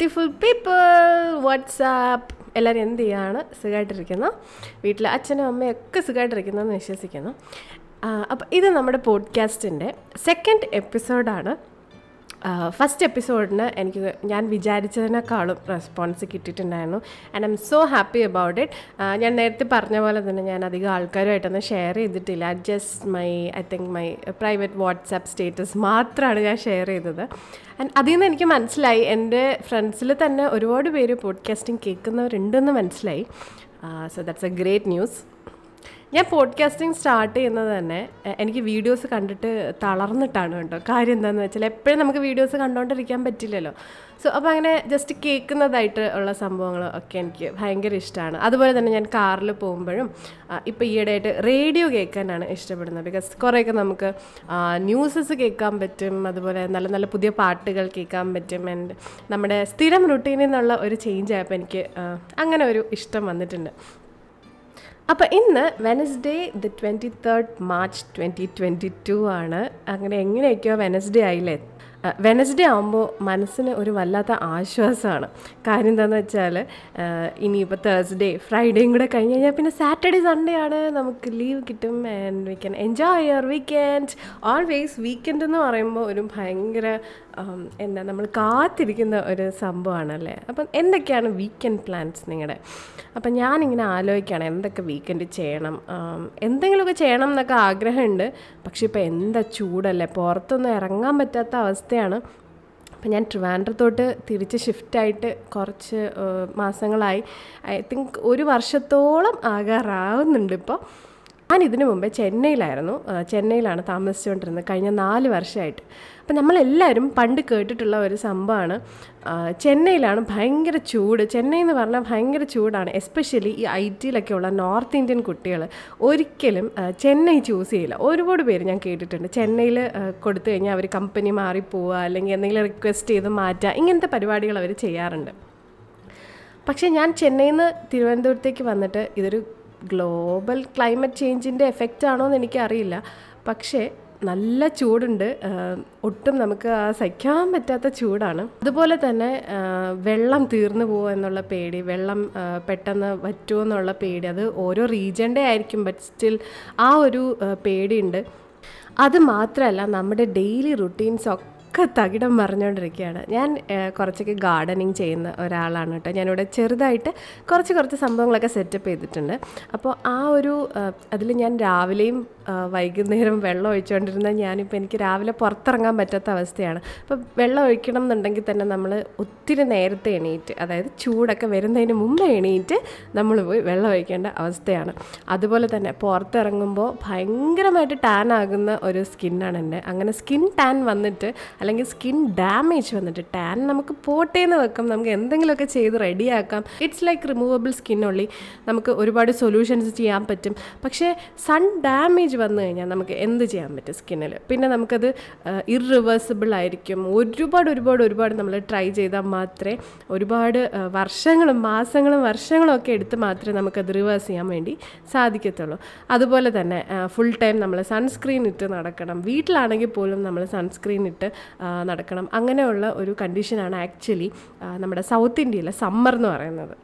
Beautiful people WhatsApp എല്ലാവരും എന്ത് ചെയ്യാണ്? സുഖമായിട്ടിരിക്കുന്നു വീട്ടിൽ അച്ഛനും അമ്മയും ഒക്കെ സുഖമായിട്ടിരിക്കുന്നു എന്ന് വിശ്വസിക്കുന്നു. അപ്പോൾ ഇത് നമ്മുടെ പോഡ്കാസ്റ്റിന്റെ സെക്കൻഡ് എപ്പിസോഡാണ് ഫസ്റ്റ് എപ്പിസോഡിന് എനിക്ക് ഞാൻ വിചാരിച്ചതിനേക്കാളും റെസ്പോൺസ് കിട്ടിയിട്ടുണ്ടായിരുന്നു. And I'm so happy about it ഞാൻ നേരത്തെ പറഞ്ഞ പോലെ തന്നെ ഞാൻ അധികം ആൾക്കാരുമായിട്ടൊന്നും ഷെയർ ചെയ്തിട്ടില്ല. Just my I think my private WhatsApp status മാത്രമാണ് ഞാൻ ഷെയർ ചെയ്തത്. ആൻഡ് അതിൽ നിന്ന് എനിക്ക് മനസ്സിലായി. എന്റെ ഫ്രണ്ട്സിൽ തന്നെ ഒരുപാട് പേര് പോഡ്കാസ്റ്റിംഗ് കേൾക്കുന്നവരുണ്ടെന്ന് മനസ്സിലായി. So that's a great news ഞാൻ പോഡ്കാസ്റ്റിംഗ് സ്റ്റാർട്ട് ചെയ്യുന്നത് തന്നെ എനിക്ക് വീഡിയോസ് കണ്ടിട്ട് തളർന്നിട്ടാണ് കേട്ടോ. കാര്യം എന്താണെന്ന് വെച്ചാൽ എപ്പോഴും നമുക്ക് വീഡിയോസ് കണ്ടുകൊണ്ടിരിക്കാൻ പറ്റില്ലല്ലോ. സോ അപ്പോൾ അങ്ങനെ ജസ്റ്റ് കേൾക്കുന്നതായിട്ട് ഉള്ള സംഭവങ്ങൾ ഒക്കെ എനിക്ക് ഭയങ്കര ഇഷ്ടമാണ് അതുപോലെ തന്നെ ഞാൻ കാറിൽ പോകുമ്പോഴും ഇപ്പോൾ ഈയിടെയായിട്ട് റേഡിയോ കേൾക്കാനാണ് ഇഷ്ടപ്പെടുന്നത്. ബിക്കോസ് കുറേയൊക്കെ നമുക്ക് ന്യൂസസ് കേൾക്കാൻ പറ്റും അതുപോലെ നല്ല നല്ല പുതിയ പാട്ടുകൾ കേൾക്കാൻ പറ്റും ആൻഡ് നമ്മുടെ സ്ഥിരം റുട്ടീനിൽ നിന്നുള്ള ഒരു ചേഞ്ച് ആയപ്പോൾ എനിക്ക് അങ്ങനെ ഒരു ഇഷ്ടം വന്നിട്ടുണ്ട്. അപ്പോൾ ഇന്ന് Wednesday the twenty third March twenty twenty two ആണ്. അങ്ങനെ എങ്ങനെയൊക്കെയോ വെനസ്ഡേ ആയില്ലേ? വെനസ്ഡേ ആകുമ്പോൾ മനസ്സിന് ഒരു വല്ലാത്ത ആശ്വാസമാണ് കാര്യം എന്താണെന്ന് വെച്ചാൽ ഇനിയിപ്പോൾ തേഴ്സ്ഡേ ഫ്രൈഡേയും കൂടെ കഴിഞ്ഞ് കഴിഞ്ഞാൽ പിന്നെ സാറ്റർഡേ സൺഡേ ആണ്. നമുക്ക് ലീവ് കിട്ടും and we can enjoy your weekend always weekend എന്ന് പറയുമ്പോൾ ഒരു ഭയങ്കര എന്താ നമ്മൾ കാത്തിരിക്കുന്ന ഒരു സംഭവമാണല്ലേ? അപ്പം എന്തൊക്കെയാണ് വീക്കെൻഡ് പ്ലാൻസ് നിങ്ങളുടെ അപ്പം ഞാനിങ്ങനെ ആലോചിക്കുകയാണ് എന്തൊക്കെ വീക്കെൻഡ് ചെയ്യണം? എന്തെങ്കിലുമൊക്കെ ചെയ്യണം എന്നൊക്കെ ആഗ്രഹമുണ്ട്. പക്ഷെ ഇപ്പോൾ എന്താ ചൂടല്ലേ? പുറത്തൊന്നും ഇറങ്ങാൻ പറ്റാത്ത അവസ്ഥയാണ്. അപ്പം ഞാൻ ട്രിവാൻഡ്രത്തോട്ട് തിരിച്ച് ഷിഫ്റ്റായിട്ട് കുറച്ച് മാസങ്ങളായി. ഐ തിങ്ക് ഒരു വർഷത്തോളം ആകാറാവുന്നുണ്ട് ഇപ്പോൾ ഞാൻ ഇതിനു മുമ്പേ ചെന്നൈയിലായിരുന്നു. ചെന്നൈയിലാണ് താമസിച്ചുകൊണ്ടിരുന്നത്. കഴിഞ്ഞ നാല് വർഷമായിട്ട്. അപ്പം നമ്മളെല്ലാവരും പണ്ട് കേട്ടിട്ടുള്ള ഒരു സംഭവമാണ്. ചെന്നൈയിലാണ് ഭയങ്കര ചൂട്. ചെന്നൈ എന്ന് പറഞ്ഞാൽ ഭയങ്കര ചൂടാണ്. എസ്പെഷ്യലി ഈ ഐ ടിയിലൊക്കെ ഉള്ള നോർത്ത് ഇന്ത്യൻ കുട്ടികൾ ഒരിക്കലും ചെന്നൈ ചൂസ് ചെയ്യില്ല. ഒരുപാട് പേര് ഞാൻ കേട്ടിട്ടുണ്ട്. ചെന്നൈയിൽ കൊടുത്തു കഴിഞ്ഞാൽ അവർ കമ്പനി മാറിപ്പോവുക അല്ലെങ്കിൽ എന്തെങ്കിലും റിക്വസ്റ്റ് ചെയ്ത് മാറ്റുക ഇങ്ങനത്തെ പരിപാടികൾ അവർ ചെയ്യാറുണ്ട്. പക്ഷേ ഞാൻ ചെന്നൈയിൽ നിന്ന് തിരുവനന്തപുരത്തേക്ക് വന്നിട്ട് ഇതൊരു ഗ്ലോബൽ ക്ലൈമറ്റ് ചേഞ്ചിന്റെ എഫക്റ്റ് ആണോ എന്ന് എനിക്കറിയില്ല. പക്ഷേ നല്ല ചൂടുണ്ട്. ഒട്ടും നമുക്ക് സഹിക്കാൻ പറ്റാത്ത ചൂടാണ്. അതുപോലെ തന്നെ വെള്ളം തീർന്നു പോകുമോ എന്നുള്ള പേടി വെള്ളം പെട്ടെന്ന് പറ്റുമോ എന്നുള്ള പേടി അത് ഓരോ റീജിയന്റെ ആയിരിക്കും ബട്ട് സ്റ്റിൽ ആ ഒരു പേടിയുണ്ട്. അത് മാത്രമല്ല നമ്മുടെ ഡെയിലി റുട്ടീൻസ് ഒക്കെ തകിടം മറിഞ്ഞുകൊണ്ടിരിക്കുകയാണ് ഞാൻ കുറച്ചൊക്കെ ഗാർഡനിങ് ചെയ്യുന്ന ഒരാളാണ് കേട്ടോ. ഞാനിവിടെ ചെറുതായിട്ട് കുറച്ച് കുറച്ച് സംഭവങ്ങളൊക്കെ സെറ്റപ്പ് ചെയ്തിട്ടുണ്ട്. അപ്പോൾ ആ ഒരു അതിൽ ഞാൻ രാവിലെയും വൈകുന്നേരം വെള്ളം ഒഴിച്ചുകൊണ്ടിരുന്ന ഞാനിപ്പോൾ എനിക്ക് രാവിലെ പുറത്തിറങ്ങാൻ പറ്റാത്ത അവസ്ഥയാണ്. അപ്പോൾ വെള്ളം ഒഴിക്കണം എന്നുണ്ടെങ്കിൽ തന്നെ നമ്മൾ ഒത്തിരി നേരത്തെ എണീറ്റ് അതായത് ചൂടൊക്കെ വരുന്നതിന് മുമ്പ് എണീറ്റ് നമ്മൾ പോയി വെള്ളം ഒഴിക്കേണ്ട അവസ്ഥയാണ്. അതുപോലെ തന്നെ പുറത്തിറങ്ങുമ്പോൾ ഭയങ്കരമായിട്ട് ടാൻ ആകുന്ന ഒരു സ്കിന്നാണ് എന്റെ. അങ്ങനെ സ്കിൻ ടാൻ വന്നിട്ട് അല്ലെങ്കിൽ സ്കിൻ ഡാമേജ് വന്നിട്ട് ടാൻ നമുക്ക് പോട്ടേന്ന് വെക്കാം. നമുക്ക് എന്തെങ്കിലുമൊക്കെ ചെയ്ത് റെഡിയാക്കാം. ഇറ്റ്സ് ലൈക്ക് റിമൂവബിൾ സ്കിൻ ഉള്ളി നമുക്ക് ഒരുപാട് സൊല്യൂഷൻസ് ചെയ്യാൻ പറ്റും. പക്ഷേ സൺ ഡാമേജ് വന്നു കഴിഞ്ഞാൽ നമുക്ക് എന്ത് ചെയ്യാൻ പറ്റും സ്കിന്നിൽ പിന്നെ നമുക്കത് ഇറിവേഴ്സിബിൾ ആയിരിക്കും. ഒരുപാട് ഒരുപാട് ഒരുപാട് നമ്മൾ ട്രൈ ചെയ്താൽ മാത്രമേ ഒരുപാട് വർഷങ്ങളും മാസങ്ങളും വർഷങ്ങളും ഒക്കെ എടുത്ത് മാത്രമേ നമുക്കത് റിവേഴ്സ് ചെയ്യാൻ വേണ്ടി സാധിക്കത്തുള്ളൂ. അതുപോലെ തന്നെ ഫുൾ ടൈം നമ്മൾ സൺസ്ക്രീൻ ഇട്ട് നടക്കണം. വീട്ടിലാണെങ്കിൽ പോലും നമ്മൾ സൺസ്ക്രീൻ ഇട്ട് നടക്കണം. അങ്ങനെയുള്ള ഒരു കണ്ടീഷനാണ് ആക്ച്വലി നമ്മുടെ സൗത്ത് ഇന്ത്യയിലെ സമ്മർ എന്ന് പറയുന്നത്.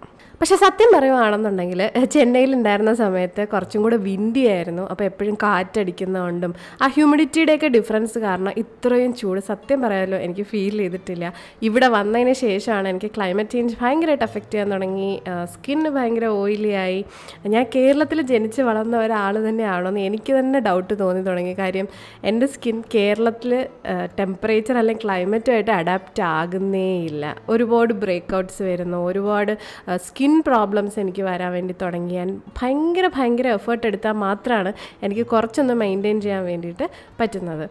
പക്ഷെ സത്യം പറയുവാണെന്നുണ്ടെങ്കിൽ ചെന്നൈയിൽ ഉണ്ടായിരുന്ന സമയത്ത് കുറച്ചും കൂടെ വിൻഡി ആയിരുന്നു അപ്പോൾ എപ്പോഴും കാറ്റടിക്കുന്നതുകൊണ്ടും ആ ഹ്യൂമിഡിറ്റിയുടെയൊക്കെ ഡിഫറൻസ് കാരണം ഇത്രയും ചൂട്. സത്യം പറയാമല്ലോ എനിക്ക് ഫീൽ ചെയ്തിട്ടില്ല. ഇവിടെ വന്നതിന് ശേഷമാണ് എനിക്ക് ക്ലൈമറ്റ് ചേഞ്ച് ഭയങ്കരമായിട്ട് എഫക്റ്റ് ചെയ്യാൻ തുടങ്ങി. സ്കിന്ന് ഭയങ്കര ഓയിലി ആയി ഞാൻ കേരളത്തിൽ ജനിച്ച് വളർന്ന ഒരാൾ തന്നെയാണോന്ന് എനിക്ക് തന്നെ ഡൗട്ട് തോന്നി തുടങ്ങി. കാര്യം എന്റെ സ്കിൻ കേരളത്തിൽ ടെമ്പറേച്ചർ അല്ലെങ്കിൽ ക്ലൈമറ്റുമായിട്ട് അഡാപ്റ്റ് ആകുന്നേ ഇല്ല ഒരുപാട് ബ്രേക്കൗട്ട്സ് വരുന്നു. ഒരുപാട് സ്കിൻ പ്രോബ്ലംസ് എനിക്ക് വരാൻ വേണ്ടി തുടങ്ങി. ഞാൻ ഭയങ്കര ഭയങ്കര എഫേർട്ട് എടുത്താൽ മാത്രമാണ് എനിക്ക് കുറച്ചൊന്ന് മെയിന്റെയിൻ ചെയ്യാൻ വേണ്ടിയിട്ട് പറ്റുന്നത്.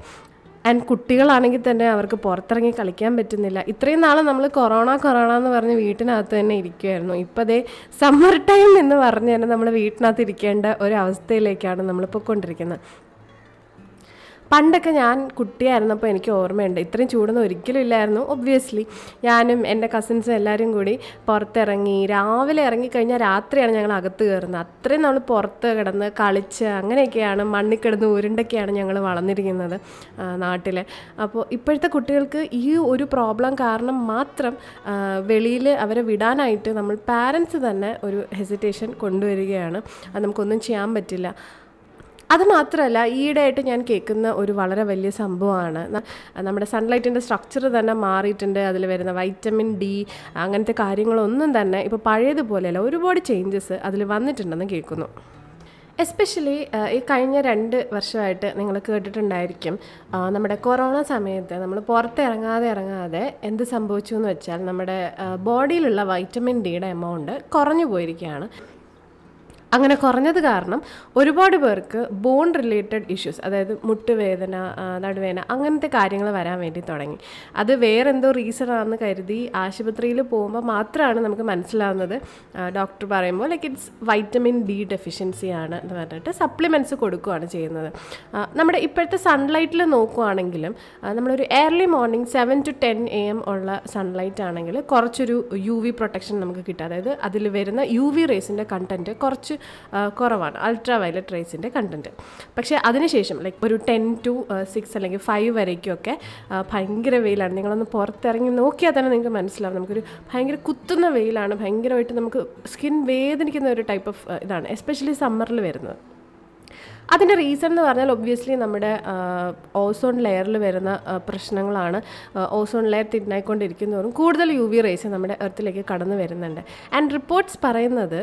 ആൻഡ് കുട്ടികളാണെങ്കിൽ തന്നെ അവർക്ക് പുറത്തിറങ്ങി കളിക്കാൻ പറ്റുന്നില്ല. ഇത്രയും നാൾ നമ്മൾ കൊറോണ കൊറോണ എന്ന് പറഞ്ഞ് വീട്ടിനകത്ത് തന്നെ ഇരിക്കുമായിരുന്നു ഇപ്പോൾ അതേ സമ്മർ ടൈം എന്ന് പറഞ്ഞ് തന്നെ നമ്മൾ വീട്ടിനകത്ത് ഇരിക്കേണ്ട ഒരു അവസ്ഥയിലേക്കാണ് നമ്മൾ പൊയ്ക്കൊണ്ടിരിക്കുന്നത് പണ്ടൊക്കെ ഞാൻ കുട്ടിയായിരുന്നപ്പോൾ എനിക്ക് ഓർമ്മയുണ്ട്. ഇത്രയും ചൂടൊന്നും ഒരിക്കലും ഇല്ലായിരുന്നു. ഒബ്വിയസ്ലി ഞാനും എന്റെ കസിൻസും എല്ലാവരും കൂടി പുറത്തിറങ്ങി. രാവിലെ ഇറങ്ങിക്കഴിഞ്ഞാൽ രാത്രിയാണ് ഞങ്ങൾ അകത്ത് കയറുന്നത്. അത്രയും നമ്മൾ പുറത്ത് കിടന്ന് കളിച്ച് അങ്ങനെയൊക്കെയാണ് മണ്ണിൽ കിടന്ന് ഉരുണ്ടൊക്കെയാണ് ഞങ്ങൾ വളർന്നിരിക്കുന്നത് നാട്ടിൽ അപ്പോൾ ഇപ്പോഴത്തെ കുട്ടികൾക്ക് ഈ ഒരു പ്രോബ്ലം കാരണം മാത്രം വെളിയിൽ അവരെ വിടാനായിട്ട് നമ്മൾ പാരൻസ് തന്നെ ഒരു ഹെസിറ്റേഷൻ കൊണ്ടുവരികയാണ്. അത് നമുക്കൊന്നും ചെയ്യാൻ പറ്റില്ല. അത് മാത്രമല്ല ഈയിടെയായിട്ട് ഞാൻ കേൾക്കുന്ന ഒരു വളരെ വലിയ സംഭവമാണ്. നമ്മുടെ സൺലൈറ്റിന്റെ സ്ട്രക്ചർ തന്നെ മാറിയിട്ടുണ്ട്. അതിൽ വരുന്ന വൈറ്റമിൻ ഡി അങ്ങനത്തെ കാര്യങ്ങളൊന്നും തന്നെ ഇപ്പോൾ പഴയതുപോലെയല്ല ഒരുപാട് ചേഞ്ചസ് അതിൽ വന്നിട്ടുണ്ടെന്ന് കേൾക്കുന്നു. എസ്പെഷ്യലി ഈ കഴിഞ്ഞ രണ്ട് വർഷമായിട്ട് നിങ്ങൾ കേട്ടിട്ടുണ്ടായിരിക്കും നമ്മുടെ കൊറോണ സമയത്ത് നമ്മൾ പുറത്തിറങ്ങാതെ ഇറങ്ങാതെ എന്ത് സംഭവിച്ചു എന്ന് വെച്ചാൽ നമ്മുടെ ബോഡിയിലുള്ള വൈറ്റമിൻ ഡിയുടെ എമൗണ്ട് കുറഞ്ഞു പോയിരിക്കുകയാണ്. അങ്ങനെ കുറഞ്ഞത് കാരണം ഒരുപാട് പേർക്ക് ബോൺ റിലേറ്റഡ് ഇഷ്യൂസ് അതായത് മുട്ടുവേദന നടുവേദന അങ്ങനത്തെ കാര്യങ്ങൾ വരാൻ വേണ്ടി തുടങ്ങി. അത് വേറെ എന്തോ റീസൺ ആണെന്ന് കരുതി ആശുപത്രിയിൽ പോകുമ്പോൾ മാത്രമാണ് നമുക്ക് മനസ്സിലാവുന്നത്. ഡോക്ടർ പറയുമ്പോൾ like it's vitamin D deficiency ആണ് എന്ന് പറഞ്ഞിട്ട് സപ്ലിമെന്റ്സ് കൊടുക്കുകയാണ് ചെയ്യുന്നത്. നമ്മുടെ ഇപ്പോഴത്തെ സൺലൈറ്റിൽ നോക്കുകയാണെങ്കിലും ആ, നമ്മളൊരു early morning seven to ten A M ഉള്ള സൺലൈറ്റ് ആണെങ്കിൽ കുറച്ചൊരു യു വി പ്രൊട്ടക്ഷൻ നമുക്ക് കിട്ടും. അതായത് അതിൽ വരുന്ന യു വി റേസിന്റെ കണ്ടന്റ് കുറച്ച് കുറവാണ്. അൾട്രാ വയലറ്റ് റേസിന്റെ കണ്ടന്റ് പക്ഷേ അതിനുശേഷം ലൈക്ക് ഒരു ടെൻ ടു സിക്സ് അല്ലെങ്കിൽ ഫൈവ് വരയ്ക്കുമൊക്കെ ഭയങ്കര വെയിലാണ്. നിങ്ങളൊന്ന് പുറത്തിറങ്ങി നോക്കിയാൽ തന്നെ നിങ്ങൾക്ക് മനസ്സിലാവും. നമുക്കൊരു ഭയങ്കര കുത്തുന്ന വെയിലാണ്. ഭയങ്കരമായിട്ട് നമുക്ക് സ്കിൻ വേദനിക്കുന്ന ഒരു ടൈപ്പ് ഓഫ് ഇതാണ് എസ്പെഷ്യലി സമ്മറിൽ വരുന്നത്. അതിന്റെ റീസൺ എന്ന് പറഞ്ഞാൽ ഒബ്വിയസ്ലി നമ്മുടെ ഓസോൺ ലെയറിൽ വരുന്ന പ്രശ്നങ്ങളാണ്. ഓസോൺ ലെയർ തിന്നായിക്കൊണ്ടിരിക്കുന്നതോറും കൂടുതൽ യു വി റേസ് നമ്മുടെ എർത്തിലേക്ക് കടന്നു വരുന്നുണ്ട്. ആൻഡ് റിപ്പോർട്ട്സ് പറയുന്നത്